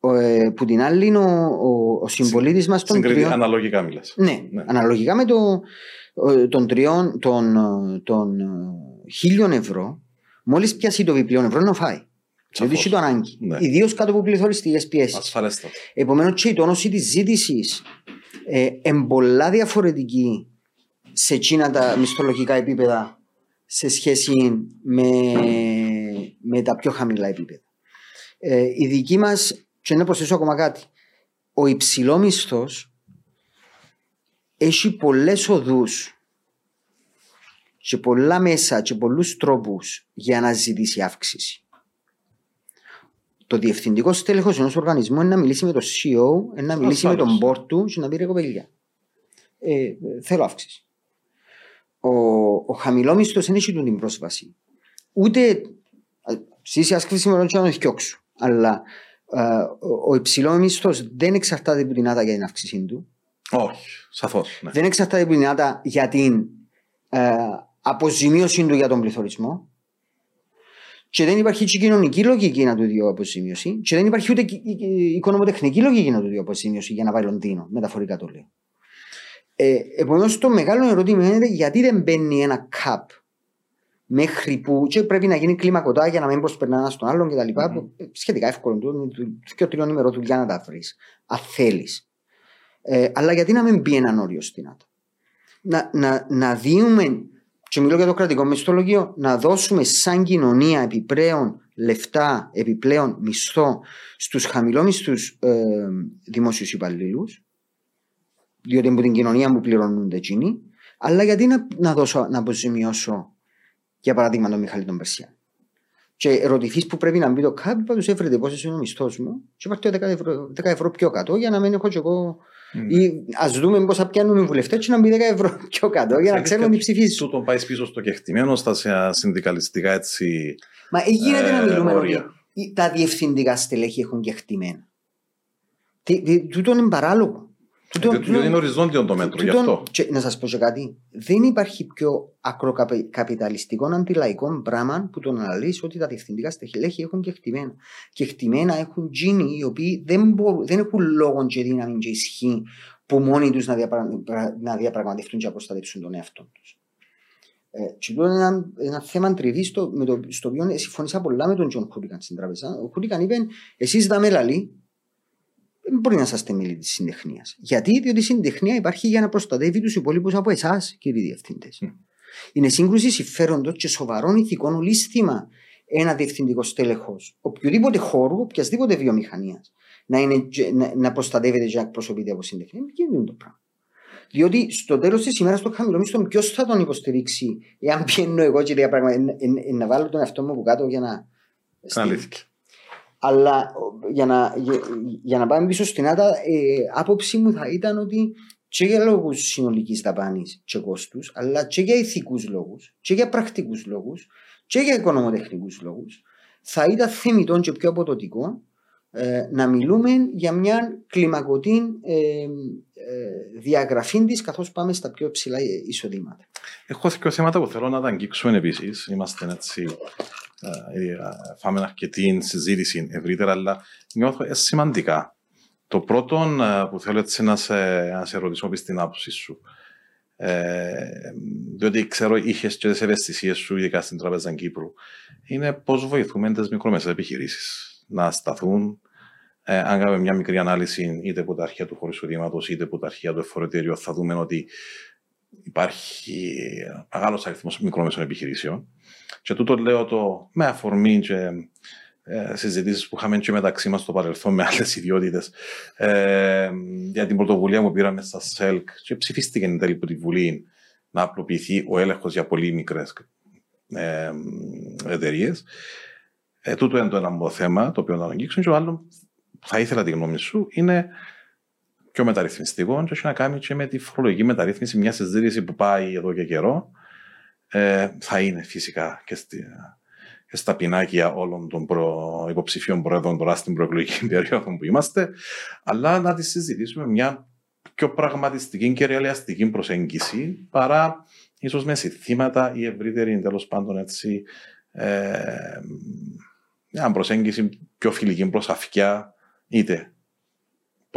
6.000. Ε, που την άλλη ο, ο, ο συμπολίτης μας των τριών. Αναλογικά μιλάς. Ναι, ναι, αναλογικά με το, των τριών των, των χίλιων ευρώ, μόλις πιάσει το επιπλέον ευρώ να φάει. Δηλαδή έχει το ανάγκη. Ναι. Ιδίως κάτω από πληθωριστικέ πιέσεις. Επομένως και η τόνωση της ζήτησης ε, εμπολά διαφορετική σε εκείνα τα μισθολογικά επίπεδα σε σχέση με, με τα πιο χαμηλά επίπεδα. Ε, η δική μας, και να προσθέσω ακόμα κάτι, ο υψηλό μισθός έχει πολλές οδούς και πολλά μέσα και πολλούς τρόπους για να ζητήσει αύξηση. Το διευθυντικό στέλεχος ενός οργανισμού είναι να μιλήσει με το CEO, να μιλήσει με τον board του και να πει ρε κοπελιά. Ε, θέλω αύξηση ο, ο χαμηλόμισθο δεν έχει την πρόσβαση. Ούτε στη άσκηση με τον φτιάξου. Αλλά ο υψηλό μισθό δεν εξαρτάται από την άτα για την αύξησή του. Όχι, σαφώς. Ναι. Δεν εξαρτάται από την άτα για την αποζημίωση του για τον πληθωρισμό. Και δεν υπάρχει και κοινωνική λογική να του δει αποζημίωση. Και δεν υπάρχει ούτε οικονομοτεχνική λογική να του δει αποζημίωση για να πάει Λονδίνο, μεταφορικά το λέω. Ε, Επομένως, το μεγάλο ερώτημα είναι γιατί δεν μπαίνει ένα καπ μέχρι που και πρέπει να γίνει κλιμακωτά για να μην προσπερνά ένα στον άλλον κτλ. Mm. Σχετικά εύκολο. Του και ο τριών ημερών για να τα βρεις. Αν θέλεις. Ε, αλλά γιατί να μην μπει ένα όριο στην ΑΤΑ; Να, να, να δίνουμε, και μιλώ για το κρατικό μισθολογείο, να δώσουμε σαν κοινωνία επιπλέον λεφτά, επιπλέον μισθό στους χαμηλόμισθους ε, δημόσιους υπαλλήλους διότι από την κοινωνία μου πληρώνουν εκείνοι, αλλά γιατί να, να, δώσω, να αποζημιώσω για παράδειγμα τον Μιχάλη τον Περσιάν; Και ερωτηθείς που πρέπει να μπει το κάπου, πάντω έφερε πόσο είναι ο μισθός μου, και πάρτε 10 ευρώ, 10 ευρώ πιο κάτω για να μην έχω και εγώ. Mm. Ή ας δούμε πώς θα πιάνουν οι βουλευτές, και να μπει 10 ευρώ πιο κάτω για να ξέρουμε τι ψηφίζει. Του τον πάεις πίσω στο κεκτημένο, στα συνδικαλιστικά έτσι. Μα γίνεται ε, να μιλούμε ότι τα διευθυντικά στελέχη έχουν κεκτημένα. Τούτο είναι παράλογο. Διότι είναι οριζόντιο το μέτρο, γι' αυτό. Και, να σας πω και κάτι. Δεν υπάρχει πιο ακροκαπιταλιστικό αντιλαϊκό πράγμα που το να λέει ότι τα διευθυντικά στελέχη έχουν κεκτημένα. Κεκτημένα έχουν τζείνοι οι οποίοι δεν, μπορούν, δεν έχουν λόγο και δύναμη και ισχύ που μόνοι τους να, διαπρα... να διαπραγματευτούν και να προστατεύσουν τον εαυτό τους. Ε, και είναι ένα, ένα θέμα τριβής στο, με το, στο οποίο συμφωνήσα πολλά με τον Τζον Χούρικαν στην τράπεζα. Ο Χούρικαν είπε: Εσείς δάμε λαλή, δεν μπορεί να είσαστε μέλη τη συντεχνία. Γιατί, διότι η συντεχνία υπάρχει για να προστατεύει τους υπόλοιπους από εσάς, κύριοι διευθυντέ. Mm. Είναι σύγκρουση συμφέροντος και σοβαρών ηθικών ολίσθημα ένα διευθυντικό στέλεχο οποιοδήποτε χώρου, οποιασδήποτε βιομηχανίας να, να, να προστατεύεται και να εκπροσωπείται από συντεχνία. Δεν γίνεται το πράγμα. Διότι στο τέλος της ημέρας το χαμηλό μισθό, ποιος θα τον υποστηρίξει, εάν πιένω εγώ και διαπραγματεύω, να βάλω τον εαυτό μου από κάτω για να. Αλήθεια. Αλλά για να, για, για να πάμε πίσω στην άτα, ε, άποψή μου θα ήταν ότι και για λόγους συνολικής δαπάνης και κόστους, αλλά και για ηθικούς λόγους, και για πρακτικούς λόγους, και για οικονομοτεχνικούς λόγους, θα ήταν θεμητό και πιο αποδοτικό ε, να μιλούμε για μια κλιμακωτή ε, ε, διαγραφή της καθώς πάμε στα πιο ψηλά εισοδήματα. Έχω δύο θέματα που θέλω να τα αγγίξουμε επίσης. Είμαστε έτσι. Φάμε αρκετή συζήτηση ευρύτερα, αλλά νιώθω ε, σημαντικά. Το πρώτο που θέλω έτσι να σε, να σε ρωτήσω πει την άποψη σου. Ε, διότι ξέρω είχες και τις ευαισθησίες σου, ειδικά στην Τραπέζα Κύπρου, είναι πώς βοηθούμε τις μικρομεσαίες επιχειρήσεις να σταθούν. Ε, αν κάνουμε μια μικρή ανάλυση είτε από τα αρχεία του χώρου εισοδήματο είτε από τα αρχεία του εφορετήριου, θα δούμε ότι υπάρχει μεγάλος αριθμός μικρομεσαίων επιχειρήσεων. Και τούτο λέω το με αφορμή και ε, συζητήσεις που είχαμε και μεταξύ μας στο παρελθόν με άλλες ιδιότητες ε, για την πρωτοβουλία που πήραμε στα ΣΕΛΚ και ψηφίστηκε εν τέλει από τη Βουλή να απλοποιηθεί ο έλεγχος για πολύ μικρές ε, εταιρείες. Ε, τούτο είναι το ένα θέμα το οποίο να αγγίξουν. Και το άλλος θα ήθελα τη γνώμη σου είναι πιο μεταρρυθμιστικό και έχει να κάνει και με τη φορολογική μεταρρύθμιση, μια συζήτηση που πάει εδώ και καιρό. Ε, θα είναι φυσικά και, στη, και στα πινάκια όλων των προ, υποψηφίων πρόεδρων τώρα στην προεκλογική περίοδο που είμαστε, αλλά να τη συζητήσουμε μια πιο πραγματιστική και ρεαλιστική προσέγγιση παρά ίσως με συνθήματα ή ευρύτερη τέλος πάντων έτσι ε, μια προσέγγιση πιο φιλική προς αυκιά είτε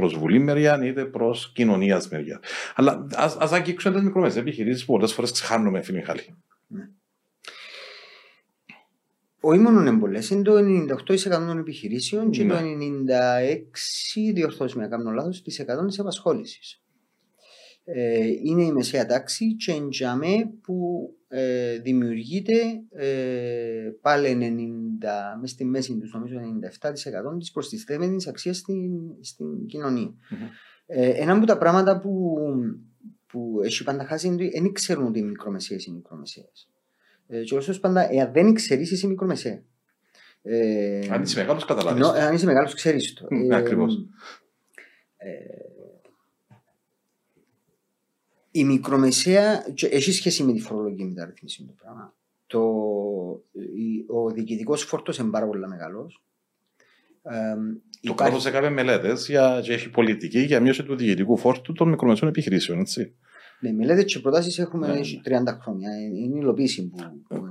προς βουλή μεριά, είτε προς κοινωνίας μεριά. Αλλά ας αγγίξουμε τι μικρομεσαίες επιχειρήσεις που πολλές φορές ξεχάνουμε, φίλοι Μιχάλη. Ναι. Ο ήμουν εμπολέ είναι το 98% των επιχειρήσεων και το 96% διορθώσει με να κάνω λάθος τη 100 τη απασχόλησης. Ε, είναι η μεσαία τάξη και εντιαμέ που ε, δημιουργείται ε, πάλι 90, μες στη μέση τους νομίζω 97% της προστιθέμενης αξίας στην, στην κοινωνία. Mm-hmm. Ε, ένα από τα πράγματα που, που έχει πάντα χάσει είναι ότι δεν ξέρουν ότι οι μικρομεσαίες είναι μικρομεσαίες. Ε, και όσο πάντα, εάν δεν ξέρεις είσαι μικρομεσαία. Ε, αν είσαι μεγάλος καταλάβεις. Αν είσαι μεγάλος ξέρεις το. Mm, ε, ακριβώς. Ε, η μικρομεσαία έχει σχέση με τη φορολογική μεταρρύθμιση το πράγμα. Το, ο διοικητικός φόρτος είναι πάρα πολύ μεγάλος. Ε, το υπάρχει... κράτο έκανε μελέτες και έχει πολιτική για μείωση του διοικητικού φόρτου των μικρομεσαίων επιχειρήσεων. Έτσι. Ναι, μελέτες και προτάσεις έχουμε ναι. 30 χρόνια. Είναι η υλοποίηση που.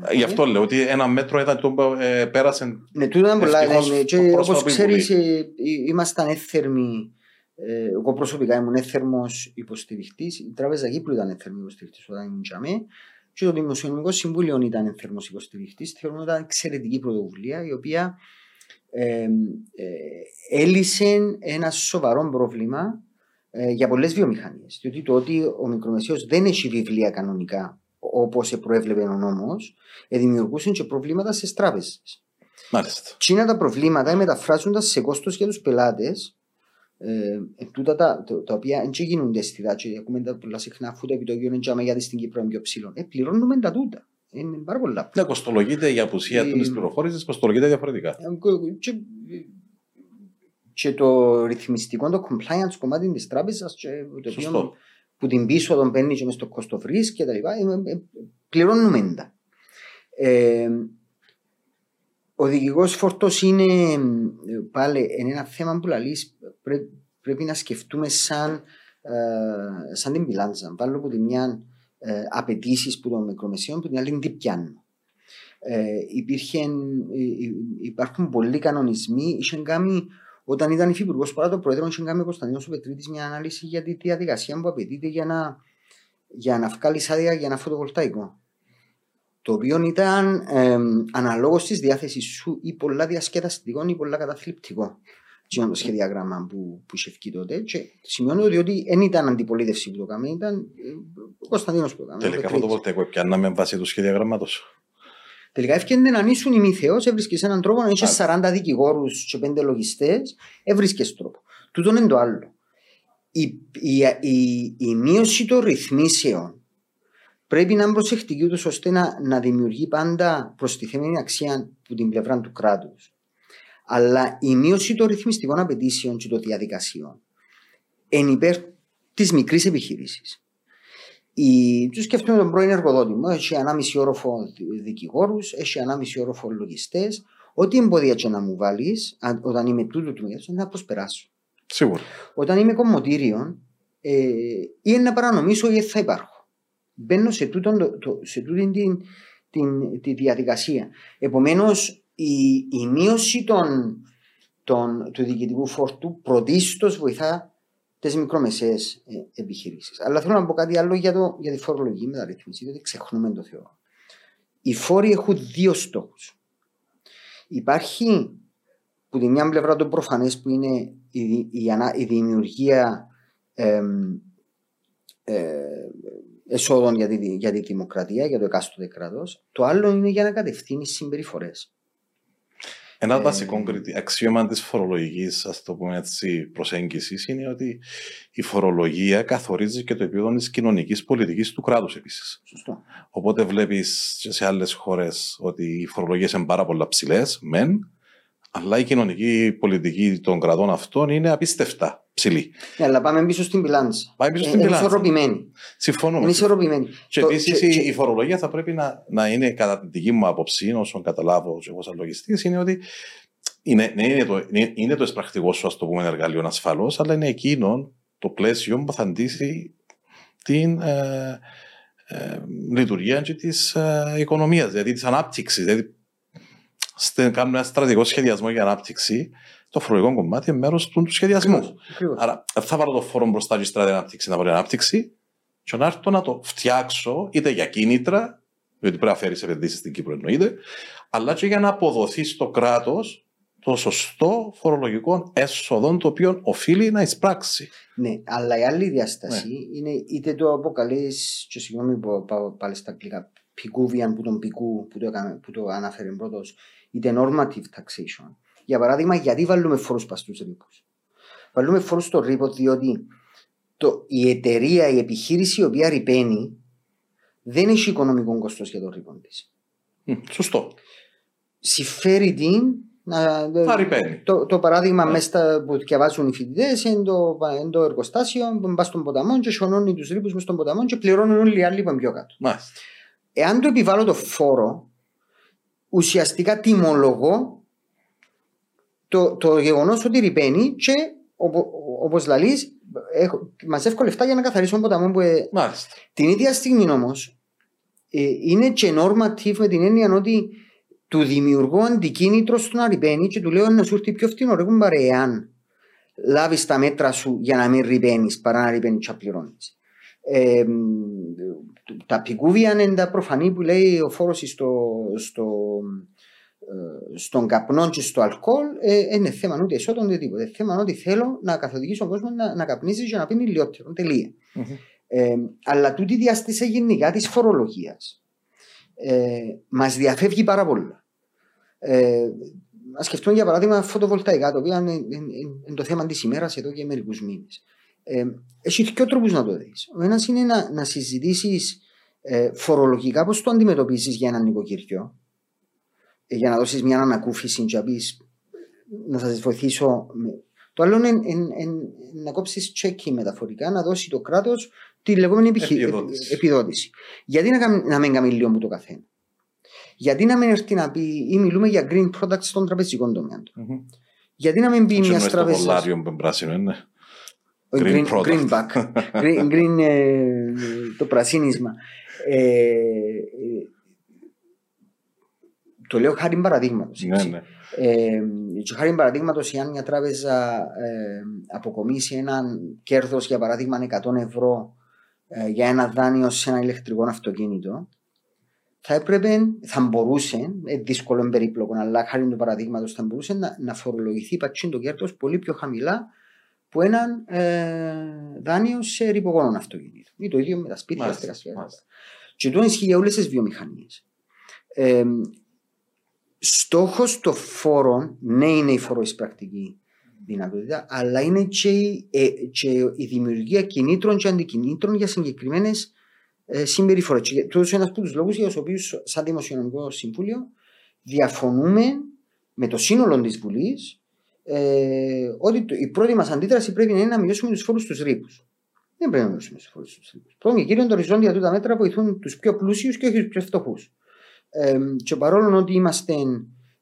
Ε, γι' αυτό λέω ότι ένα μέτρο ήταν το ε, πέρασε. Ναι, τούτο ήταν πολλά. Ναι, Όπως ξέρεις, ε, ήμασταν έθερμοι ε, εγώ προσωπικά ήμουν έθερμος υποστηριχτής. Η Τράπεζα Κύπρου ήταν έθερμος υποστηριχτής όταν ήμουν τζαμέ. Και το Δημοσιονομικό Συμβούλιο ήταν έθερμος υποστηριχτής. Θεωρώ ότι ήταν εξαιρετική πρωτοβουλία η οποία ε, ε, έλυσε ένα σοβαρό πρόβλημα ε, για πολλές βιομηχανίες. Διότι το ότι ο μικρομεσαίος δεν έχει βιβλία κανονικά όπως προέβλεπε ο νόμος, ε, δημιουργούσε και προβλήματα στις τράπεζες. Μάλιστα. Τι είναι τα προβλήματα μεταφράζοντας σε κόστος για τους πελάτες ε, τούτα τα, τα, τα οποία δεν γίνονται στη δάση, έχουμε τα πολλά συχνά αφού το επιτόκιο είναι γιατί στην Κύπρο είναι πιο ψηλό. Ε, πληρώνουμε τα τούτα. Είναι πάρα πολλά. Ναι, κοστολογείται για απουσία ε, της πληροφόρησης, κοστολογείται διαφορετικά. Ε, και, και το ρυθμιστικό, το compliance κομμάτι της τράπεζας, το οποίο που την πίσω τον παίρνει και μες στο cost of risk και τα λοιπά, ε, ε, πληρώνουμε τα. Ε, ο διοικητικό φόρτο είναι πάλι ένα θέμα που λαλείς, πρέ, πρέπει να σκεφτούμε σαν ε, σαν την πιλάντζα. Βάλω από τη μια ε, απαιτήσεις που των μικρομεσαίων, που την άλλη τι πιάνω. Ε, υπήρχε, ε, υπάρχουν πολλοί κανονισμοί. Είχε κάνει, όταν ήταν υφυπουργός παρά το πρόεδρο, είχε κάνει ο Κωνσταντίνος Πετρίτης μια ανάλυση για τη διαδικασία που απαιτείται για να, για να βγάλει άδεια για ένα φωτοβολταϊκό. Το οποίο ήταν ε, αναλόγως της διάθεσης σου ή πολλά διασκεδαστικό ή πολλά καταθλιπτικό και το σχεδιάγραμμα που, που είχε βγει τότε. Και σημειώνω ότι δεν ήταν αντιπολίτευση που το έκαμε, ήταν ε, ο Κωνσταντίνος που το έκαμε. Τελικά φωτοβολταϊκό πιάνναμε βάση του σχεδιαγράμματος. Τελικά έφτιανε να ήσουν ημιθεό, έβρισκες έναν τρόπο να είχες 40 δικηγόρους και 5 λογιστές, έβρισκες τρόπο. Τούτον είναι το άλλο. Η, η, η, η μείωση των ρυθμίσεων πρέπει να είναι προσεκτική ούτως ώστε να, να δημιουργεί πάντα προστιθέμενη αξία από την πλευρά του κράτους. Αλλά η μείωση των ρυθμιστικών απαιτήσεων και των διαδικασιών είναι υπέρ της μικρής επιχείρησης. Τους σκέφτομαι τον πρώην εργοδότη μου. Έχει ανάμιση όροφο δικηγόρους, έχει ανάμιση όροφο λογιστές. Ό,τι εμπόδια και να μου βάλεις, όταν είμαι τούτο του μεγέθους, να προσπεράσω. Σίγουρα. Όταν είμαι κομμωτήριο, ε, ή να παρανομήσω ή θα υπάρχω. Μπαίνω σε, τούτον, το, σε τούτη την, την, τη διαδικασία. Επομένως, η, η μείωση των, των, του διοικητικού φόρτου πρωτίστως βοηθά τις μικρομεσαίες επιχειρήσεις. Αλλά θέλω να πω κάτι άλλο για, το, για τη φορολογική μεταρρύθμιση, διότι ξεχνούμε το Θεό. Οι φόροι έχουν δύο στόχους. Υπάρχει που τη μια πλευρά το προφανές που είναι η, η, η δημιουργία ε, ε, εσόδων για τη, για τη δημοκρατία, για το εκάστοτε κράτος. Το άλλο είναι για να κατευθύνεις συμπεριφορές. Ένα ε, βασικό αξίωμα της φορολογικής, ας το πούμε έτσι, προσέγγισης είναι ότι η φορολογία καθορίζει και το επίπεδο της κοινωνικής πολιτικής του κράτους επίσης. Οπότε βλέπεις σε άλλες χώρες ότι οι φορολογίες είναι πάρα πολλά ψηλές, μεν, αλλά η κοινωνική πολιτική των κρατών αυτών είναι απίστευτα ψηλή. Ναι, αλλά πάμε πίσω στην πιλάντσα. Πάμε πίσω στην ε, πιλάντσα. Είναι ισορροπημένη. Συμφωνούμε. Είναι ισορροπημένη. Και επίσης η, η φορολογία θα πρέπει να, να είναι κατά την δική μου άποψη, όσον καταλάβω εγώ σαν λογιστής, είναι ότι είναι, ναι, είναι, το, είναι, είναι το εσπρακτικό σου, ας το πούμε, εργαλείο ασφαλώς, αλλά είναι εκείνο το πλαίσιο που θα αντίσει την ε, ε, λειτουργία της ε, οικονομίας, δηλαδή της ανάπτυξης. Δηλαδή, κάνουμε ένα στρατηγικό σχεδιασμό για ανάπτυξη, το φορολογικό κομμάτι είναι μέρος του, του σχεδιασμού. Άρα, θα βάλω το φόρο μπροστά και στρατηγική ανάπτυξη να βάλω ανάπτυξη, και να έρθω να το φτιάξω είτε για κίνητρα, διότι πρέπει να φέρεις επενδύσεις στην Κύπρο εννοείται, αλλά και για να αποδοθεί στο κράτος το σωστό φορολογικό έσοδο το οποίο οφείλει να εισπράξει. Ναι, αλλά η άλλη διάσταση ναι. είναι είτε το αποκαλείς, και συγγνώμη που πάω πάλι στα αγγλικά, πικούβιαν που τον πικού που το, που το αναφέρει πρώτος, είτε normative taxation. Για παράδειγμα, γιατί βάλουμε φόρου πα στους ρήπους; Βάλουμε φόρου στο ρήπο διότι το, η εταιρεία, η επιχείρηση η οποία ρηπαίνει δεν έχει οικονομικό κόστος για το ρήπο της. Σωστό. Συμφέρει την να, το, το παράδειγμα yeah. Ναι. μέσα που διαβάζουν οι φοιτητές είναι το, είναι το εργοστάσιο που πας στον ποταμό και σωνώνει τους ρήπους μες στον ποταμό και πληρώνουν όλοι οι άλλοι που είναι πιο κάτω. Μάλιστα. Εάν το επιβάλλω το φόρο, ουσιαστικά τιμολογώ το, το γεγονός ότι ρηπαίνει και όπως λαλείς, μαζεύω λεφτά για να καθαρίσω τον ποταμό που. Ε... Την ίδια στιγμή όμως, ε, είναι και normative με την έννοια ότι του δημιουργώ αντικίνητρο στον να ρηπαίνει και του λέω να σου έρθει πιο φθηνό ρε κουμπάρε εάν λάβεις τα μέτρα σου για να μην ρηπαίνεις παρά να ρηπαίνεις και απληρώνεις. Ε, τα πικούβια είναι τα προφανή που λέει ο φόρος στο, στο, ε, στον καπνό και στο αλκοόλ ε, είναι θέμα ούτε εσώτων ούτε τίποτα. Θέμα ότι θέλω να καθοδηγήσω τον κόσμο να, να καπνίζει και να πίνει λιότερο. Τελεία. Mm-hmm. Ε, αλλά τούτη διάστηση γενικά της φορολογίας ε, μας διαφεύγει πάρα πολύ. Ε, Α σκεφτούμε για παράδειγμα φωτοβολταϊκά, το οποίο είναι, είναι, είναι το θέμα της ημέρας εδώ και μερικούς μήνες. Ε, έχει δύο τρόπους να το δεις. Ο ένας είναι να, να συζητήσεις ε, φορολογικά πώς το αντιμετωπίζεις για ένα νοικοκυριό, ε, για να δώσεις μια ανακούφιση και να πεις να σας βοηθήσω. Το άλλο είναι, είναι, είναι να κόψεις τσέκι μεταφορικά, να δώσει το κράτος τη λεγόμενη επιδότηση. επιδότηση. Γιατί να, να μην κάνει λίγο το καθένα. Γιατί να μην έρθει να πει ή μιλούμε για green products στον τραπεζικό τομέα του. Mm-hmm. Γιατί να μην πει μιας τραπεζική. Το που πράσινο είναι. Green, green, greenback. green, green, ε, το πρασίνισμα. Ε, ε, το λέω χάρη παραδείγματος. ναι, ναι. Ε, και χάρη παραδείγματος, αν μια τράπεζα ε, αποκομίσει έναν κέρδος, για παράδειγμα, 100 ευρώ ε, για ένα δάνειο σε ένα ηλεκτρικό αυτοκίνητο, θα έπρεπε, θα μπορούσε, ε, δύσκολο είναι περίπλοκο, αλλά χάρη του παραδείγματος θα μπορούσε να, να φορολογηθεί πατσίν το κέρδος πολύ πιο χαμηλά που έναν ε, δάνειο σε ρηπογόνο αυτοκίνητο. Ή το ίδιο με τα σπίτια, τα εργασία. Και το ισχύει για όλες τις βιομηχανίες. Ε, Στόχος των φόρων, ναι, είναι η φοροεισπρακτική δυνατότητα, αλλά είναι και η, ε, και η δημιουργία κινήτρων και αντικινήτρων για συγκεκριμένες ε, συμπεριφορές. Αυτό είναι ένας από τους λόγους για τους οποίους, σαν Δημοσιονομικό Συμβούλιο, διαφωνούμε με το σύνολο της Βουλής ε, ότι το, η πρώτη μας αντίδραση πρέπει να είναι να μειώσουμε τους φόρους στους ρήπους. Δεν πρέπει να μειώσουμε τους φόρους στους ρήπους. Πρώτον και κύριον, τα οριζόντια τούτα μέτρα βοηθούν τους πιο πλούσιους και όχι τους πιο φτωχούς. Ε, και παρόλο ότι είμαστε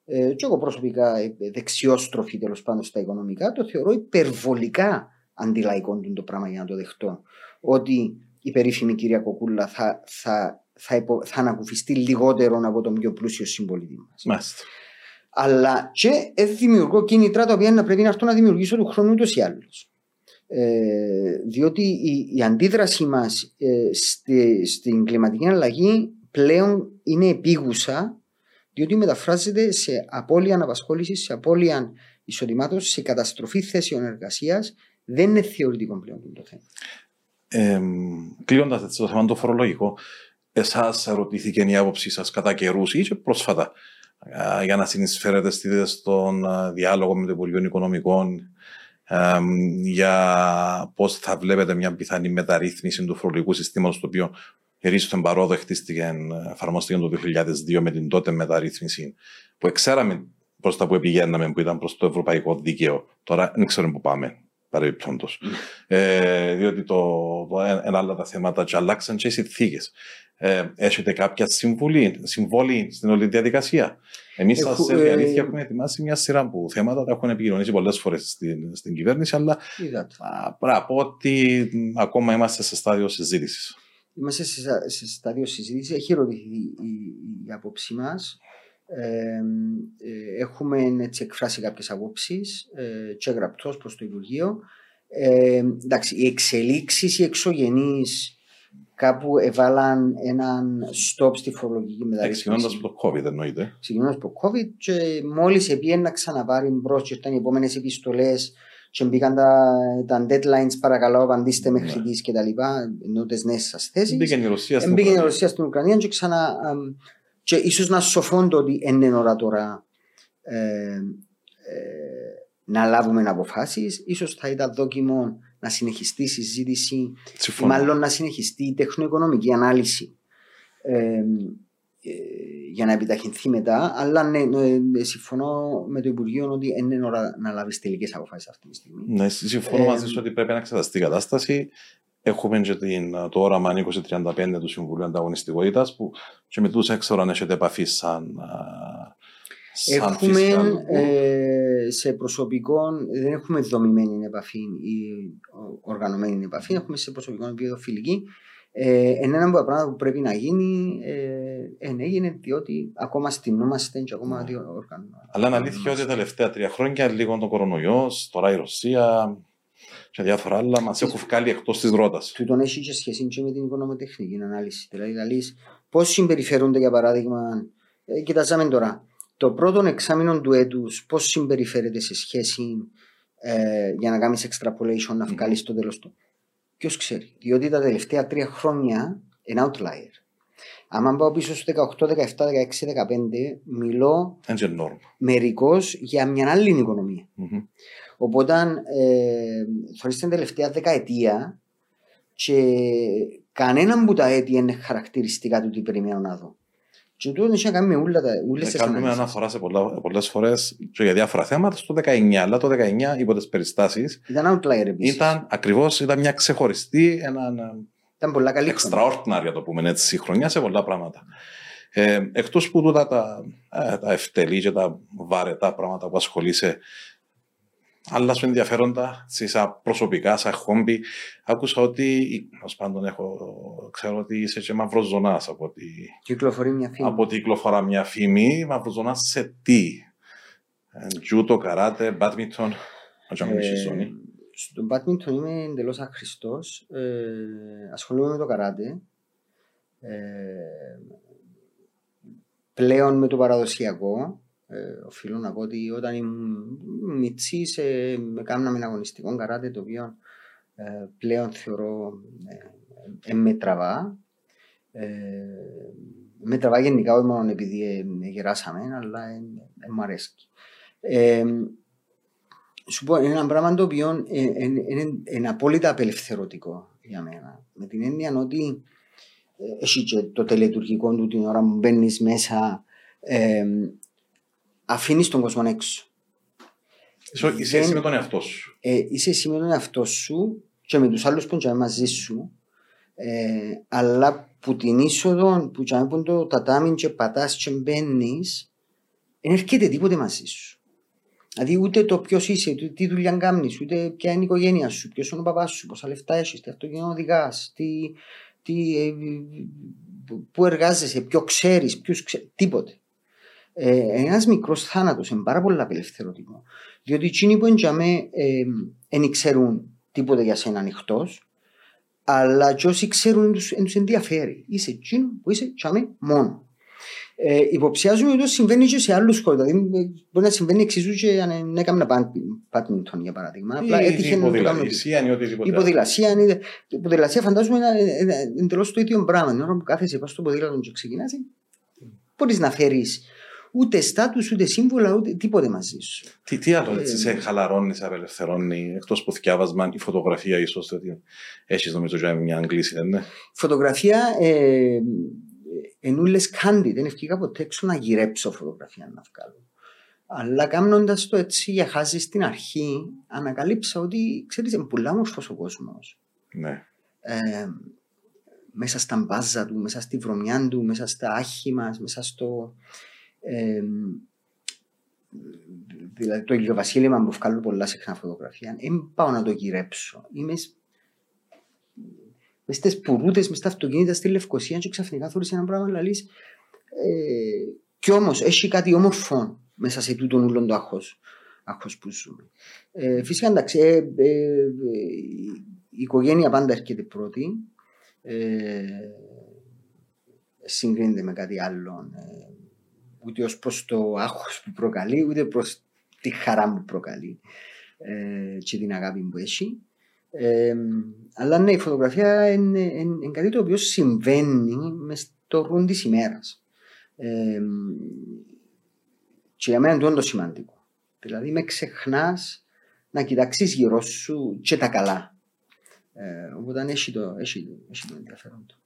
ε, και εγώ προσωπικά δεξιόστροφοι τέλος πάντων στα οικονομικά, το θεωρώ υπερβολικά αντιλαϊκό το πράγμα για να το δεχτώ. Ότι η περίφημη κυρία Κοκούλα θα, θα, θα, υπο, θα ανακουφιστεί λιγότερο από τον πιο πλούσιο συμπολίτη μας. Αλλά και δημιουργώ κίνητρα τα οποία να πρέπει να έρθω να δημιουργήσω του χρόνου ούτως ή άλλως. Ε, διότι η, η αντίδραση μας ε, στη, στην κλιματική αλλαγή πλέον είναι επίγουσα διότι μεταφράζεται σε απώλεια αναπασχόλησης, σε απώλεια εισοδημάτων, σε καταστροφή θέσεων εργασίας. Δεν είναι θεωρητικό πλέον το θέμα. Ε, Κλείνοντας το θέμα το φορολογικό, εσάς ρωτήθηκε η άποψή σας κατά καιρούς ή και πρόσφατα για να συνεισφέρετε στον διάλογο με το Υπουργείο Οικονομικών για πώς θα βλέπετε μια πιθανή μεταρρύθμιση του φορολογικού συστήματος, το οποίο Ερίστον παρόδο χτίστηκε, εφαρμόστηκε το 2002 με την τότε μεταρρύθμιση που εξέραμε προς τα που πηγαίναμε, που ήταν προς το ευρωπαϊκό δίκαιο. Τώρα δεν ξέρουμε που πάμε, παρεμπιπτόντως. ε, διότι το, το, ένα άλλα τα θέματα και αλλάξαν και οι συνθήκες. Ε, έχετε κάποια συμβουλή, συμβόλη στην όλη διαδικασία; Εμείς, σας ε, αλήθεια, έχουμε ετοιμάσει μια σειρά από θέματα, τα έχουν επικοινωνήσει πολλές φορές στην, στην κυβέρνηση, αλλά πρέπει πω ότι ακόμα είμαστε σε στάδιο συζήτησης. Είμαστε σε στάδιο συζήτηση. Έχει ρωτηθεί η, η άποψή μας. Ε, έχουμε έτσι εκφράσει κάποιες απόψεις ε, και γραπτός προς το Υπουργείο. Ε, εντάξει, οι εξελίξεις, οι εξωγενείς κάπου έβαλαν έναν stop στη φορολογική μεταρρύθμιση. Ξεκινώντας από το COVID, εννοείται. Ξεκινώντας από το COVID, και μόλις επήγαινε να ξαναπάρει μπρος και ήταν οι επόμενες επιστολές και μπήκαν τα, τα deadlines παρακαλώ απαντήστε μέχρι ναι. και τα λοιπά. Ενώ τις νέες σας θέσεις. Μπήκαν η Ρωσία στην Ουκρανία. Ρωσία στην Ουκρανία και ξανά και ίσως να σοφώνται ότι είναι ώρα τώρα ε, ε, να λάβουμε αποφάσεις. Ίσως θα ήταν δόκιμο να συνεχιστεί η συζήτηση μάλλον να συνεχιστεί η τεχνοοικονομική ανάλυση. Ε, ε, για να επιταχυνθεί μετά. Αλλά ναι, ναι, συμφωνώ με το Υπουργείο ότι είναι ώρα να λάβεις τελικές αποφάσεις αυτή τη στιγμή. Ναι, συμφωνώ μαζί σου ότι πρέπει να εξεταστεί η κατάσταση. Έχουμε και την, το όραμα 2035 του Συμβουλίου Ανταγωνιστικότητας που και με του έξω αν έχετε επαφή σαν. σαν έχουμε ε, σε προσωπικό, δεν έχουμε δομημένη επαφή ή οργανωμένη επαφή, έχουμε σε προσωπικό επίπεδο φιλική ε, ένα από τα πράγματα που πρέπει να γίνει ε, έγινε διότι ακόμα στυνόμαστε και ακόμα δύο όργανα. Αλλά είναι αλήθεια ότι τα τελευταία τρία χρόνια λίγο το κορονοϊός, τώρα η Ρωσία και διάφορα άλλα μας έχουν βγάλει εκτός της ρότας. Του τον έχει και σχέση και με την οικονομοτεχνική ανάλυση. Δηλαδή, δηλαδή πώς συμπεριφέρονται για παράδειγμα, ε, κοιτάζαμε τώρα, το πρώτο εξάμεινο του έτους, πώς συμπεριφέρεται σε σχέση ε, για να κάνεις extrapolation, να βγάλεις mm. το τέλος του. Ποιος ξέρει. Διότι τα τελευταία τρία χρόνια είναι outlier. Αν πάω πίσω στο 18, 17, 16, 15, μιλώ μερικώς για μια άλλη οικονομία. Mm-hmm. Οπότε, ε, την τελευταία δεκαετία και κανέναν που τα έτη είναι χαρακτηριστικά του τι περιμένω να δω. Και τούτο έχει να κάνει με όλα τα ούλες Κάνουμε αναφορά σε πολλές φορές για διάφορα θέματα στο 19, αλλά το 19 υπό τις περιστάσεις. Ήταν outlier επίσης. Ήταν ακριβώς ήταν μια ξεχωριστή, ένα. Ήταν πολλά καλή extraordinary, το πούμε έτσι, χρονιά σε πολλά πράγματα. Ε, Εκτός που τούτα τα, ε, τα ευτελή και τα βαρετά πράγματα που ασχολείσαι άλλα σου ενδιαφέροντα, σαν προσωπικά, σαν χόμπι. Άκουσα ότι, ως πάντων έχω, ξέρω ότι είσαι και μαυροζωνάς από ότι... Κυκλοφορεί μια φήμη. Από ότι κυκλοφορά μια φήμη, μαυροζωνάς σε τι; Τζούτο, καράτε, μπάτμιντον, όχι ε, στο μπάτμιντον είμαι εντελώς άχρηστος. Ε, ασχολούμαι με το καράτε. Ε, πλέον με το παραδοσιακό. Ε, οφείλω να πω ότι όταν ήμουν μητσή, ε, κάναμε αγωνιστικό καράτε το οποίο ε, πλέον θεωρώ ε, με τραβά. Ε, με τραβά γενικά όχι μόνο επειδή ε, γεράσαμε, αλλά ε, ε, μου αρέσει. Ε, σου πω, είναι ένα πράγμα το οποίο είναι απόλυτα απελευθερωτικό για μένα. Με την έννοια ότι έχει και το τελετουργικό του την ώρα που μπαίνεις μέσα, ε, αφήνεις τον κόσμο έξω. Είσαι εσύ με τον εαυτό σου. Ε, είσαι εσύ με τον εαυτό σου και με τους άλλους που είναι μαζί σου. Ε, αλλά που την είσοδο που τσάμε το τατάμιν και πατάς και μπαίνεις δεν έρχεται τίποτε μαζί σου. Δηλαδή ούτε το ποιος είσαι, ούτε τι δουλειά κάνεις, ούτε ποια είναι η οικογένεια σου, ποιος είναι ο παπάς σου, πόσα λεφτά έχεις, τι αυτοκίνητο οδηγά, τι, τι, ε, πού εργάζεσαι, ποιο ξέρεις, ποιους ξέρει, τίποτε. Ε, Ένας μικρός θάνατος είναι πάρα πολύ απελευθερωτικό. Διότι εκείνοι που εντιαμέ δεν ξέρουν τίποτε για σένα ανοιχτός, αλλά και όσοι ξέρουν δεν τους ενδιαφέρει. Είσαι εκείνο που είσαι τσαμέ μόνο. Ε, υποψιάζουμε ότι συμβαίνει και σε άλλους χώρους. Δηλαδή, μπορεί να συμβαίνει εξίσου και αν έκαμε πάτμιντον για παράδειγμα. Απλά έτυχε να Υποδηλασία ή οτιδήποτε. Υποδηλασία, υποδηλασία φαντάζομαι είναι εντελώς το ίδιο πράγμα. Την ώρα που κάθεσαι πάνω στο ποδήλατο και ξεκινάς, μπορείς να φέρεις ούτε στάτους, ούτε σύμβολα, ούτε τίποτε μαζί σου. Τι, τι άλλο έτσι σε χαλαρώνεις, σε απελευθερώνει, εκτός που θυκιάβασμα, η φωτογραφία ίσως. Έχεις νομίζω μια αγγλίση, δεν είναι; Φωτογραφία, ε, ενούλες κάντι, δεν ευκήκα ποτέ έξω να γυρέψω φωτογραφία να βγάλω. Αλλά κάνοντας το έτσι για χάζεις στην αρχή, ανακαλύψα ότι ξέρεις, είναι πολύ όμορφος ο κόσμος. Ναι. Ε, μέσα στα μπάζα του, μέσα στη βρωμιά του, μέσα στα άχη μας, μέσα στο. Ε, δηλαδή το ηλιοβασίλεμα που βγάλω πολλά συχνά φωτογραφία, δεν πάω να το γυρέψω. Είμαι μες στι πουρούτες, μες στα αυτοκίνητα στη Λευκοσία, και ξαφνικά θεωρεί ένα πράγμα να λύσει. Ε, κι όμως έχει κάτι όμορφο μέσα σε τούτον ούλον το άγχο που ζούμε. Ε, φυσικά εντάξει, ε, ε, η οικογένεια πάντα έρχεται πρώτη. Ε, συγκρίνεται με κάτι άλλο. Ε, ούτε ως προς το άγχος που προκαλεί, ούτε προς τη χαρά που προκαλεί ε, και την αγάπη που έχει. Ε, αλλά ναι, η φωτογραφία είναι, είναι, είναι, κάτι το οποίο συμβαίνει μες στο ρούν της ημέρας. Ε, και για μένα είναι το όντως σημαντικό. Δηλαδή, με ξεχνάς να κοιτάξεις γύρω σου και τα καλά. Ε, οπότε έχει το, έχει, έχει το ενδιαφέρον του.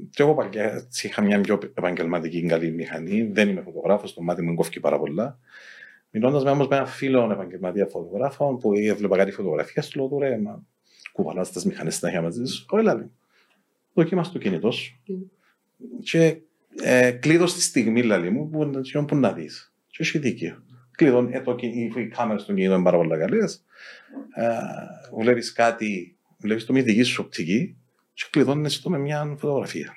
Ναι, ε, και εγώ παλιά είχα μια πιο επαγγελματική καλή μηχανή. Δεν είμαι φωτογράφος, το μάτι μου κόφηκε πάρα πολλά. Μιλώντας με όμως με έναν φίλο επαγγελματία φωτογράφο που έβλεπα κάτι φωτογραφία, του λέω τώρα, μα κουβαλάς τις μηχανές στην αρχή μαζί σου. Όχι, λέει. Δοκίμασε το κινητός σου. Και ε, κλείδω στη στιγμή, λέει μου, που, που να δεις. Και έχει δίκιο. Κλείδω, ε, το, οι κάμερε των κινητών είναι πάρα πολύ καλέ. Ε, βλέπεις κάτι, βλέπεις το μια δική σου οπτική, και κλειδώνει το με μια φωτογραφία.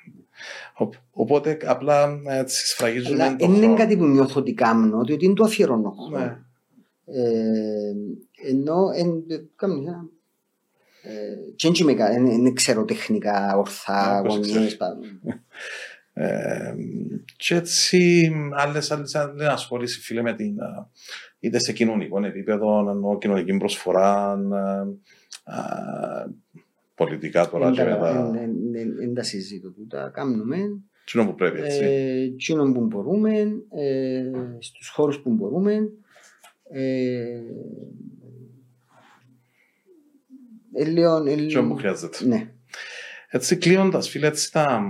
Οπότε απλά έτσι σφραγίζουμε Αλλά το είναι κάτι που νιώθω ότι κάνω, διότι είναι το αφιερώνω. Ναι. Ε, ενώ κάνω μια και δεν ξέρω τεχνικά ορθά γωνίες ε, και έτσι άλλες, άλλες, άλλες ασχολήσει φίλε με την είτε σε κοινωνικό επίπεδο, εννοώ κοινωνική προσφορά, πολιτικά τώρα και μετά. Δεν τα συζητώ τούτα, κάνουμε. Τι που πρέπει έτσι. Τι που μπορούμε, ε, στους χώρους που μπορούμε. Ε, Τι που χρειάζεται. Ναι. Έτσι κλείνοντας, φίλε, έτσι τα,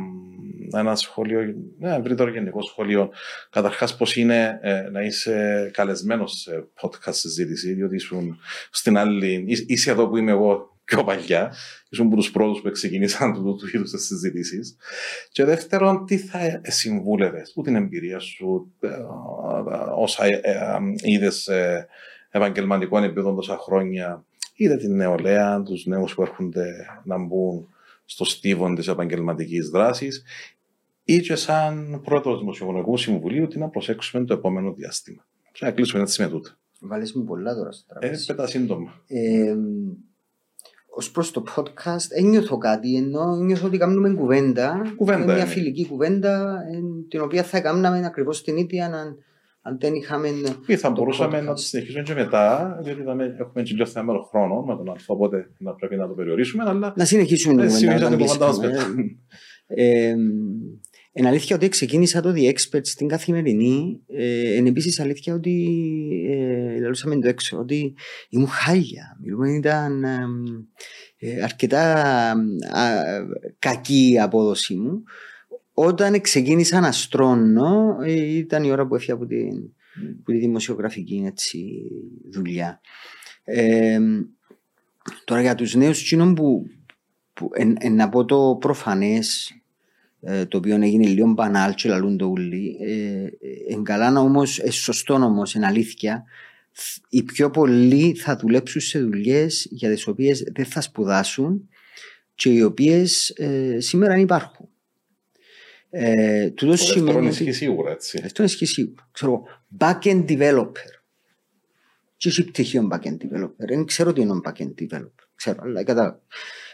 ένα σχολείο, ένα ευρύτερο γενικό σχολείο. Καταρχάς, πώς είναι ε, να είσαι καλεσμένος σε podcast συζήτηση, διότι ήσουν στην άλλη. είσαι εδώ που είμαι εγώ πιο παλιά. Ήσουν από τους πρώτους που ξεκινήσαν του, του είδου τις συζητήσεις. Και δεύτερον, τι θα συμβούλευες, ούτε την εμπειρία σου, ε, όσα ε, ε, είδες σε επαγγελματικό επίπεδο τόσα χρόνια, είδε την νεολαία, τους νέους που έρχονται να μπουν στο στίβο της επαγγελματικής δράσης, ή και σαν πρόεδρο Δημοσιογραφικού Συμβουλίου, τι να προσέξουμε το επόμενο διάστημα. Και να κλείσουμε έτσι με τούτα. Βάλεις μου πολλά τώρα στο τραπέζι. Ε, πέτα σύντομα. Ε, Ω προς το podcast, ένιωθω κάτι, ενώ νιώθω ότι κάνουμε κουβέντα. Κουβέντα μια είναι. φιλική κουβέντα, ε, την οποία θα κάναμε ακριβώς την ίδια αν, αν δεν είχαμε. Ή θα το μπορούσαμε podcast. να τη συνεχίσουμε και μετά, διότι είδαμε, έχουμε και λίγο θέμα χρόνο με τον Αλφα, οπότε να πρέπει να το περιορίσουμε. Αλλά Να συνεχίσουμε την ε, κουβέντα. συνεχίζουμε την όταν κουβέντα μας κλείσουμε. μετά. Ε, είναι αλήθεια ότι ξεκίνησα το The Expert στην καθημερινή. Ε, είναι επίσης αλήθεια ότι ε, λαλούσαμε το έξω, ότι ήμουν χάλια. Μιλούμε, ήταν ε, ε, αρκετά α, κακή η απόδοσή μου. Όταν ξεκίνησα να στρώνω, ε, ήταν η ώρα που έφυγα από τη, από τη δημοσιογραφική έτσι, δουλειά. Ε, τώρα για τους νέους κοινών που, που εν, εν, να πω το προφανές ε, το οποίο έγινε λίγο μπανάλ και λαλούν το ούλοι ε, εν καλά όμως, ε, σωστό όμως, εν αλήθεια θ- οι πιο πολλοί θα δουλέψουν σε δουλειές για τις οποίες δεν θα σπουδάσουν και οι οποίες ε, σήμερα δεν υπάρχουν. Ε, τούτος το σημαίνει δεύτερο ότι- ισχύει σίγουρα έτσι. αυτό ισχύει σίγουρα. Ξέρω εγώ, back-end developer. Τι έχει πτυχίο back-end developer. Δεν ξέρω τι είναι back-end developer. Ξέρω, αλλά κατάλαβα.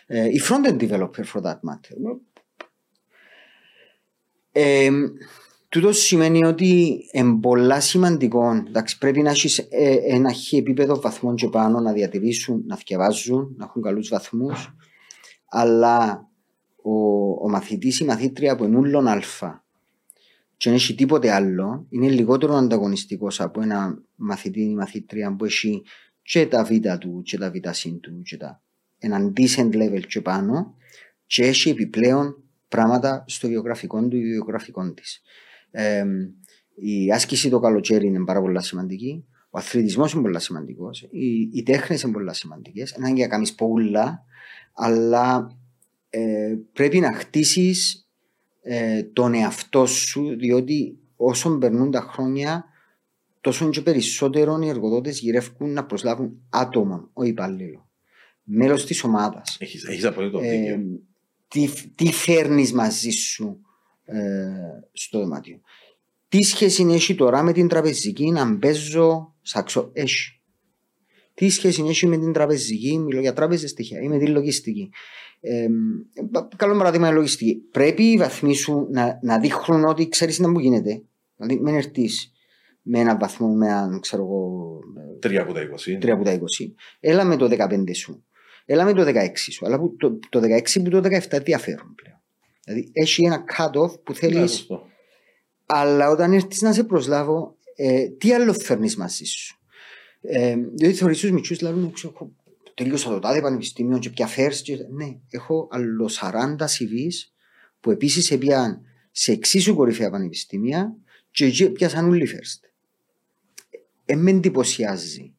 Ε, η front-end developer for that matter. Ε, τούτος σημαίνει ότι είναι πολλά σημαντικό. Εντάξει, πρέπει να έχεις ένα χι επίπεδο βαθμών και πάνω να διατηρήσουν, να διαβάζουν, να έχουν καλούς βαθμούς. Αλλά ο, ο μαθητής ή η μαθήτρια που είναι ούλον αλφα και δεν έχει τίποτε άλλο, είναι λιγότερο ανταγωνιστικός από ένα μαθητή ή μαθήτρια που έχει και τα β του και τα β συν του και τα έναν decent level και πάνω και έχει επιπλέον πράγματα στο βιογραφικό του ή βιογραφικό της. Ε, η άσκηση το καλοκαίρι είναι πάρα πολύ σημαντική. Ο αθλητισμός είναι πολύ σημαντικός. Οι, οι τέχνε είναι πολύ σημαντικές. Είναι για να κάνεις πολλά, αλλά ε, πρέπει να χτίσεις ε, τον εαυτό σου, διότι όσο περνούν τα χρόνια, τόσο και περισσότερο οι εργοδότες γυρεύουν να προσλάβουν άτομο, ο υπαλλήλο. Μέλος της ομάδας. Έχεις, έχεις απολύτω Ε, δίκιο. Τι, τι φέρνεις μαζί σου ε, στο δωμάτιο. Τι σχέση έχει τώρα με την τραπεζική να παίζω σαξο. Έχει. Τι σχέση έχει με την τραπεζική, μιλώ για τράπεζες στοιχεία ή με την λογιστική. Ε, πα- καλό παράδειγμα είναι η λογιστική. Πρέπει οι βαθμοί σου να, να δείχνουν ότι ξέρεις να μου γίνεται. Δηλαδή, μην έρθεις με έναν βαθμό, με έναν ξέρω εγώ, Τρία από τα 20. 3 από τα 20. Έλα με το 15 σου. Έλα με το 16 σου. Αλλά που το, το 16 που το 17 διαφέρουν πλέον. Δηλαδή έχει ένα cut-off που θέλεις. Ναι, σωστό. αλλά όταν έρθεις να σε προσλάβω, ε, τι άλλο φέρνεις μαζί σου; Ε, διότι θεωρείς τους μισού λαλούν, «Ξέρω, έχω- τελείωσα το τάδε πανεπιστήμιο και πια φέρς και... Ναι, έχω άλλο 40 CVs που επίσης έπιαν σε εξίσου κορυφαία πανεπιστήμια και εκεί πιάσαν όλοι first. Ε, με εντυπωσιάζει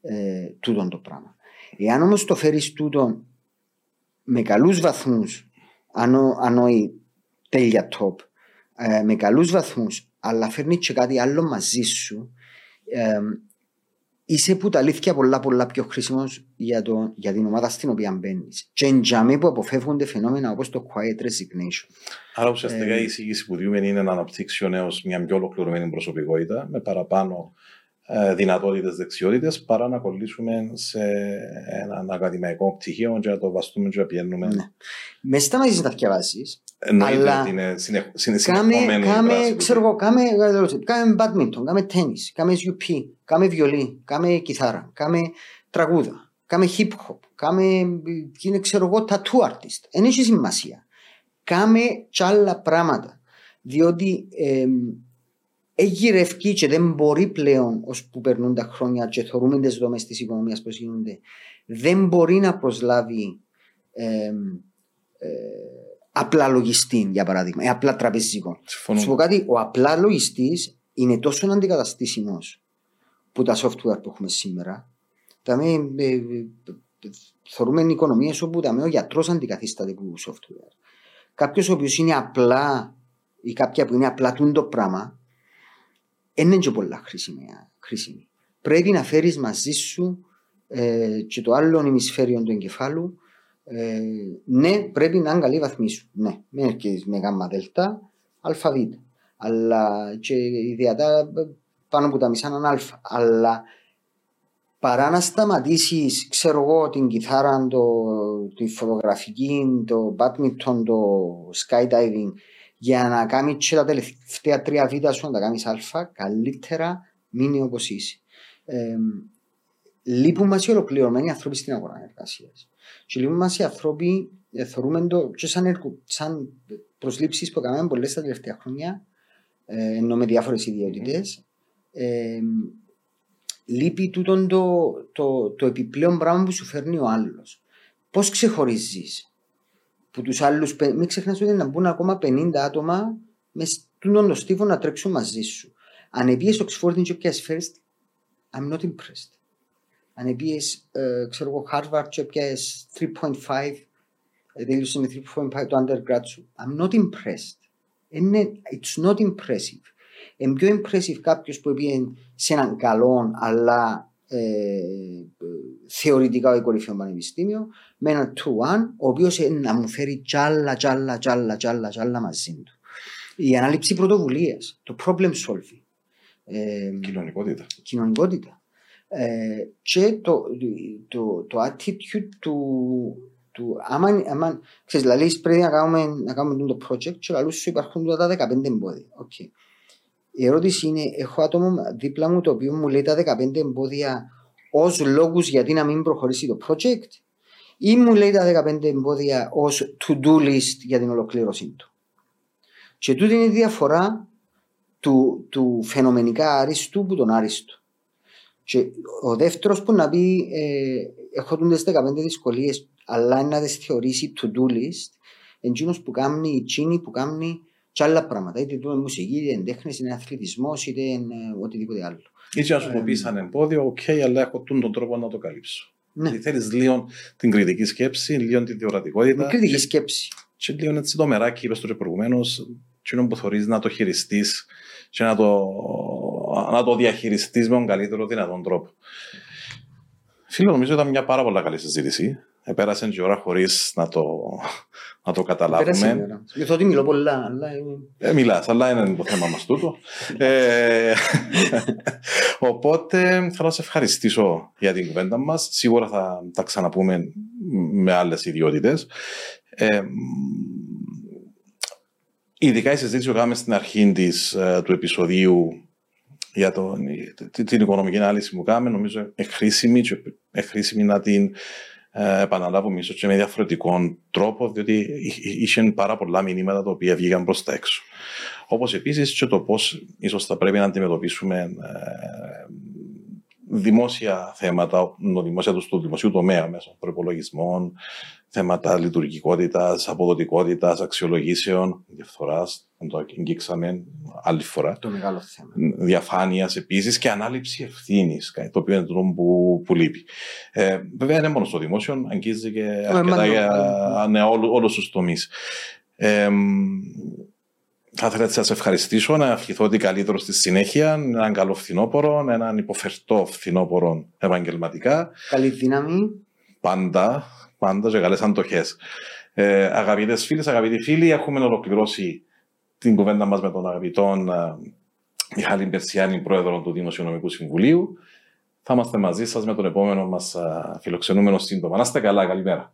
ε, τούτον το πράγμα. Εάν όμως το φέρεις τούτον με καλούς βαθμούς, αν, αν όχι τέλεια top, ε, με καλούς βαθμούς αλλά φέρνεις και κάτι άλλο μαζί σου ε, είσαι που τα αλήθεια πολλά πολλά πιο χρήσιμος για, το, για την ομάδα στην οποία μπαίνεις. Και εντιαμέ που αποφεύγονται φαινόμενα όπως το quiet resignation. Άρα ουσιαστικά Ε, η εισήγηση που διούμε είναι να αναπτύξει ο νέος μια πιο ολοκληρωμένη προσωπικότητα με παραπάνω ε, δυνατότητες, δεξιότητες παρά να κολλήσουμε σε έναν ακαδημαϊκό πτυχίο και να το βαστούμε και να πηγαίνουμε. Ναι. Με σταματήσεις να διαβάζεις, Εννοείται Αλλά ότι είναι συνεχ, συνε, κάμε, συνεχόμενη η κάμε, δράση του. ξέρω εγώ, κάμε, κάμε badminton, κάμε tennis, κάμε UP, κάμε βιολί, κάμε κιθάρα, κάμε τραγούδα, κάμε hip hop, κάμε, είναι ξέρω εγώ, tattoo artist. Δεν έχει σημασία. Κάμε κι άλλα πράγματα. Διότι ε, εγγυρευκεί και δεν μπορεί πλέον ως που περνούν τα χρόνια και θεωρούμε τις δομές της οικονομίας πώς γίνονται δεν μπορεί να προσλάβει ε, ε, απλά λογιστή για παράδειγμα ή απλά τραπεζικό. Συμφωνώ. Σου πω κάτι, ο απλά λογιστής είναι τόσο αντικαταστήσιμος που τα software που έχουμε σήμερα. Τα με, ε, ε, θεωρούμε οικονομίες όπου ο γιατρός αντικαθίσταται από software. Κάποιος ο οποίος είναι απλά ή κάποια που είναι απλά το πράγμα, δεν είναι και πολλά χρήσιμη. Πρέπει να φέρεις μαζί σου ε, και το άλλο ημισφαίριο του εγκεφάλου. Ε, ναι, πρέπει να είναι καλή βαθμή σου. Ναι, μην έρχεσαι με γάμμα δελτά, αλφαβήτα. Αλλά και ιδιαίτερα πάνω από τα μισά είναι αλφα. Αλλά παρά να σταματήσεις, ξέρω εγώ, την κιθάρα, το, τη φωτογραφική, το badminton, το skydiving, για να κάνει και τα τελευταία τρία βίντεο σου να τα κάνεις αλφα, καλύτερα μείνει όπως είσαι. Ε, λείπουν μας οι ολοκληρωμένοι άνθρωποι στην αγορά εργασίας. Και λείπουν μας οι άνθρωποι, ε, θεωρούμε το και σαν, σαν προσλήψεις που έκαναμε πολλές τα τελευταία χρόνια, ε, ενώ με διάφορες ιδιότητες. Ε, λείπει τούτο το, το, το επιπλέον πράγμα που σου φέρνει ο άλλος. Πώς ξεχωρίζεις που τους άλλους, μην ξεχνάς ότι να μπουν ακόμα 50 άτομα μες τούτον το στίβο να τρέξουν μαζί σου. Αν επίες στο Oxford και πιάσει first, I'm not impressed. Αν επίες, ε, ξέρω εγώ, Harvard και πιάσει 3.5, τελείωσε με 3.5 το undergrad σου, I'm not impressed. Είναι, it's not impressive. Είναι πιο impressive κάποιος που πήγε σε έναν καλό αλλά ε, θεωρητικά ο κορυφαίος πανεπιστήμιο με ένα 2-1 ο οποίος να μου φέρει τζάλα, τζάλα, τζάλα, τζάλα, τζάλα μαζί του. Η ανάληψη πρωτοβουλίας, το problem solving. Ε, κοινωνικότητα. Κοινωνικότητα. Ε, και το, το, το attitude του, του άμα, άμα ξέρεις, δηλαδή πρέπει να κάνουμε, να κάνουμε το project και λαλούς σου υπάρχουν τα 15 εμπόδια. Okay. Η ερώτηση είναι, έχω άτομο δίπλα μου το οποίο μου λέει τα 15 εμπόδια ως λόγους γιατί να μην προχωρήσει το project; Ή μου λέει τα 15 εμπόδια ως to-do list για την ολοκλήρωσή του. Και τούτη είναι η διαφορά του, του φαινομενικά άριστου που τον άριστο. Και ο δεύτερος που να πει ε, έχω τι 15 δυσκολίες, αλλά να τις θεωρήσει to-do list, εν τζείνο που κάνει, η τζείνη που κάνει και άλλα πράγματα. Είτε είναι μουσική, είτε είναι τέχνης, είτε είναι αθλητισμός, είτε είναι οτιδήποτε άλλο. Ή να σου πω πεις σαν εμπόδιο, οκ, αλλά έχω τον τρόπο να το καλύψω. Ναι. Θέλεις λίγο την κριτική σκέψη, λίγο την διορατικότητα. Την κριτική σκέψη. Και λίγο έτσι το μεράκι, είπες το προηγουμένως, τι που θεωρεί να το χειριστείς και να το, να το διαχειριστείς με τον καλύτερο δυνατόν τρόπο. Φίλο, νομίζω ήταν μια πάρα πολύ καλή συζήτηση. Επέρασε και η ώρα χωρίς να το, να το καταλάβουμε. Νιώθω ότι μιλώ πολλά, αλλά... Ε, μιλάς, αλλά είναι το θέμα μας τούτο. ε, οπότε θέλω να σε ευχαριστήσω για την κουβέντα μας. Σίγουρα θα τα ξαναπούμε με άλλες ιδιότητες. Ε, ειδικά η συζήτηση που κάναμε στην αρχή της, ε, του επεισοδίου για το, την οικονομική ανάλυση που κάναμε, νομίζω είναι χρήσιμη, χρήσιμη να την ε, επαναλάβουμε ίσως και με διαφορετικό τρόπο, διότι είχε πάρα πολλά μηνύματα τα οποία βγήκαν προς τα έξω. Όπως επίσης και το πώς ίσως θα πρέπει να αντιμετωπίσουμε ε, δημόσια θέματα, δημόσια τους, του δημοσίου τομέα μέσω προπολογισμών, θέματα λειτουργικότητας, αποδοτικότητας, αξιολογήσεων, διαφθοράς, να το αγγίξαμε άλλη φορά. Το μεγάλο θέμα. Διαφάνειας επίσης και ανάληψη ευθύνης, το οποίο είναι το που, που λείπει. Ε, βέβαια, δεν είναι μόνο στο δημόσιο, αγγίζει και αρκετά για ναι, όλου τους τομείς. Ε, θα ήθελα να σας ευχαριστήσω, να ευχηθώ ότι καλύτερο στη συνέχεια, έναν καλό φθινόπωρο, έναν υποφερτό φθινόπωρο επαγγελματικά. Καλή δύναμη. Πάντα, πάντα και καλές αντοχές. Ε, Αγαπητές φίλες, αγαπητοί φίλοι, έχουμε ολοκληρώσει την κουβέντα μας με τον αγαπητό ε, Μιχάλη Μπερσιάνη, πρόεδρο του Δημοσιονομικού Συμβουλίου. Θα είμαστε μαζί σας με τον επόμενο μας ε, φιλοξενούμενο σύντομα. Να είστε καλά, καλημέρα.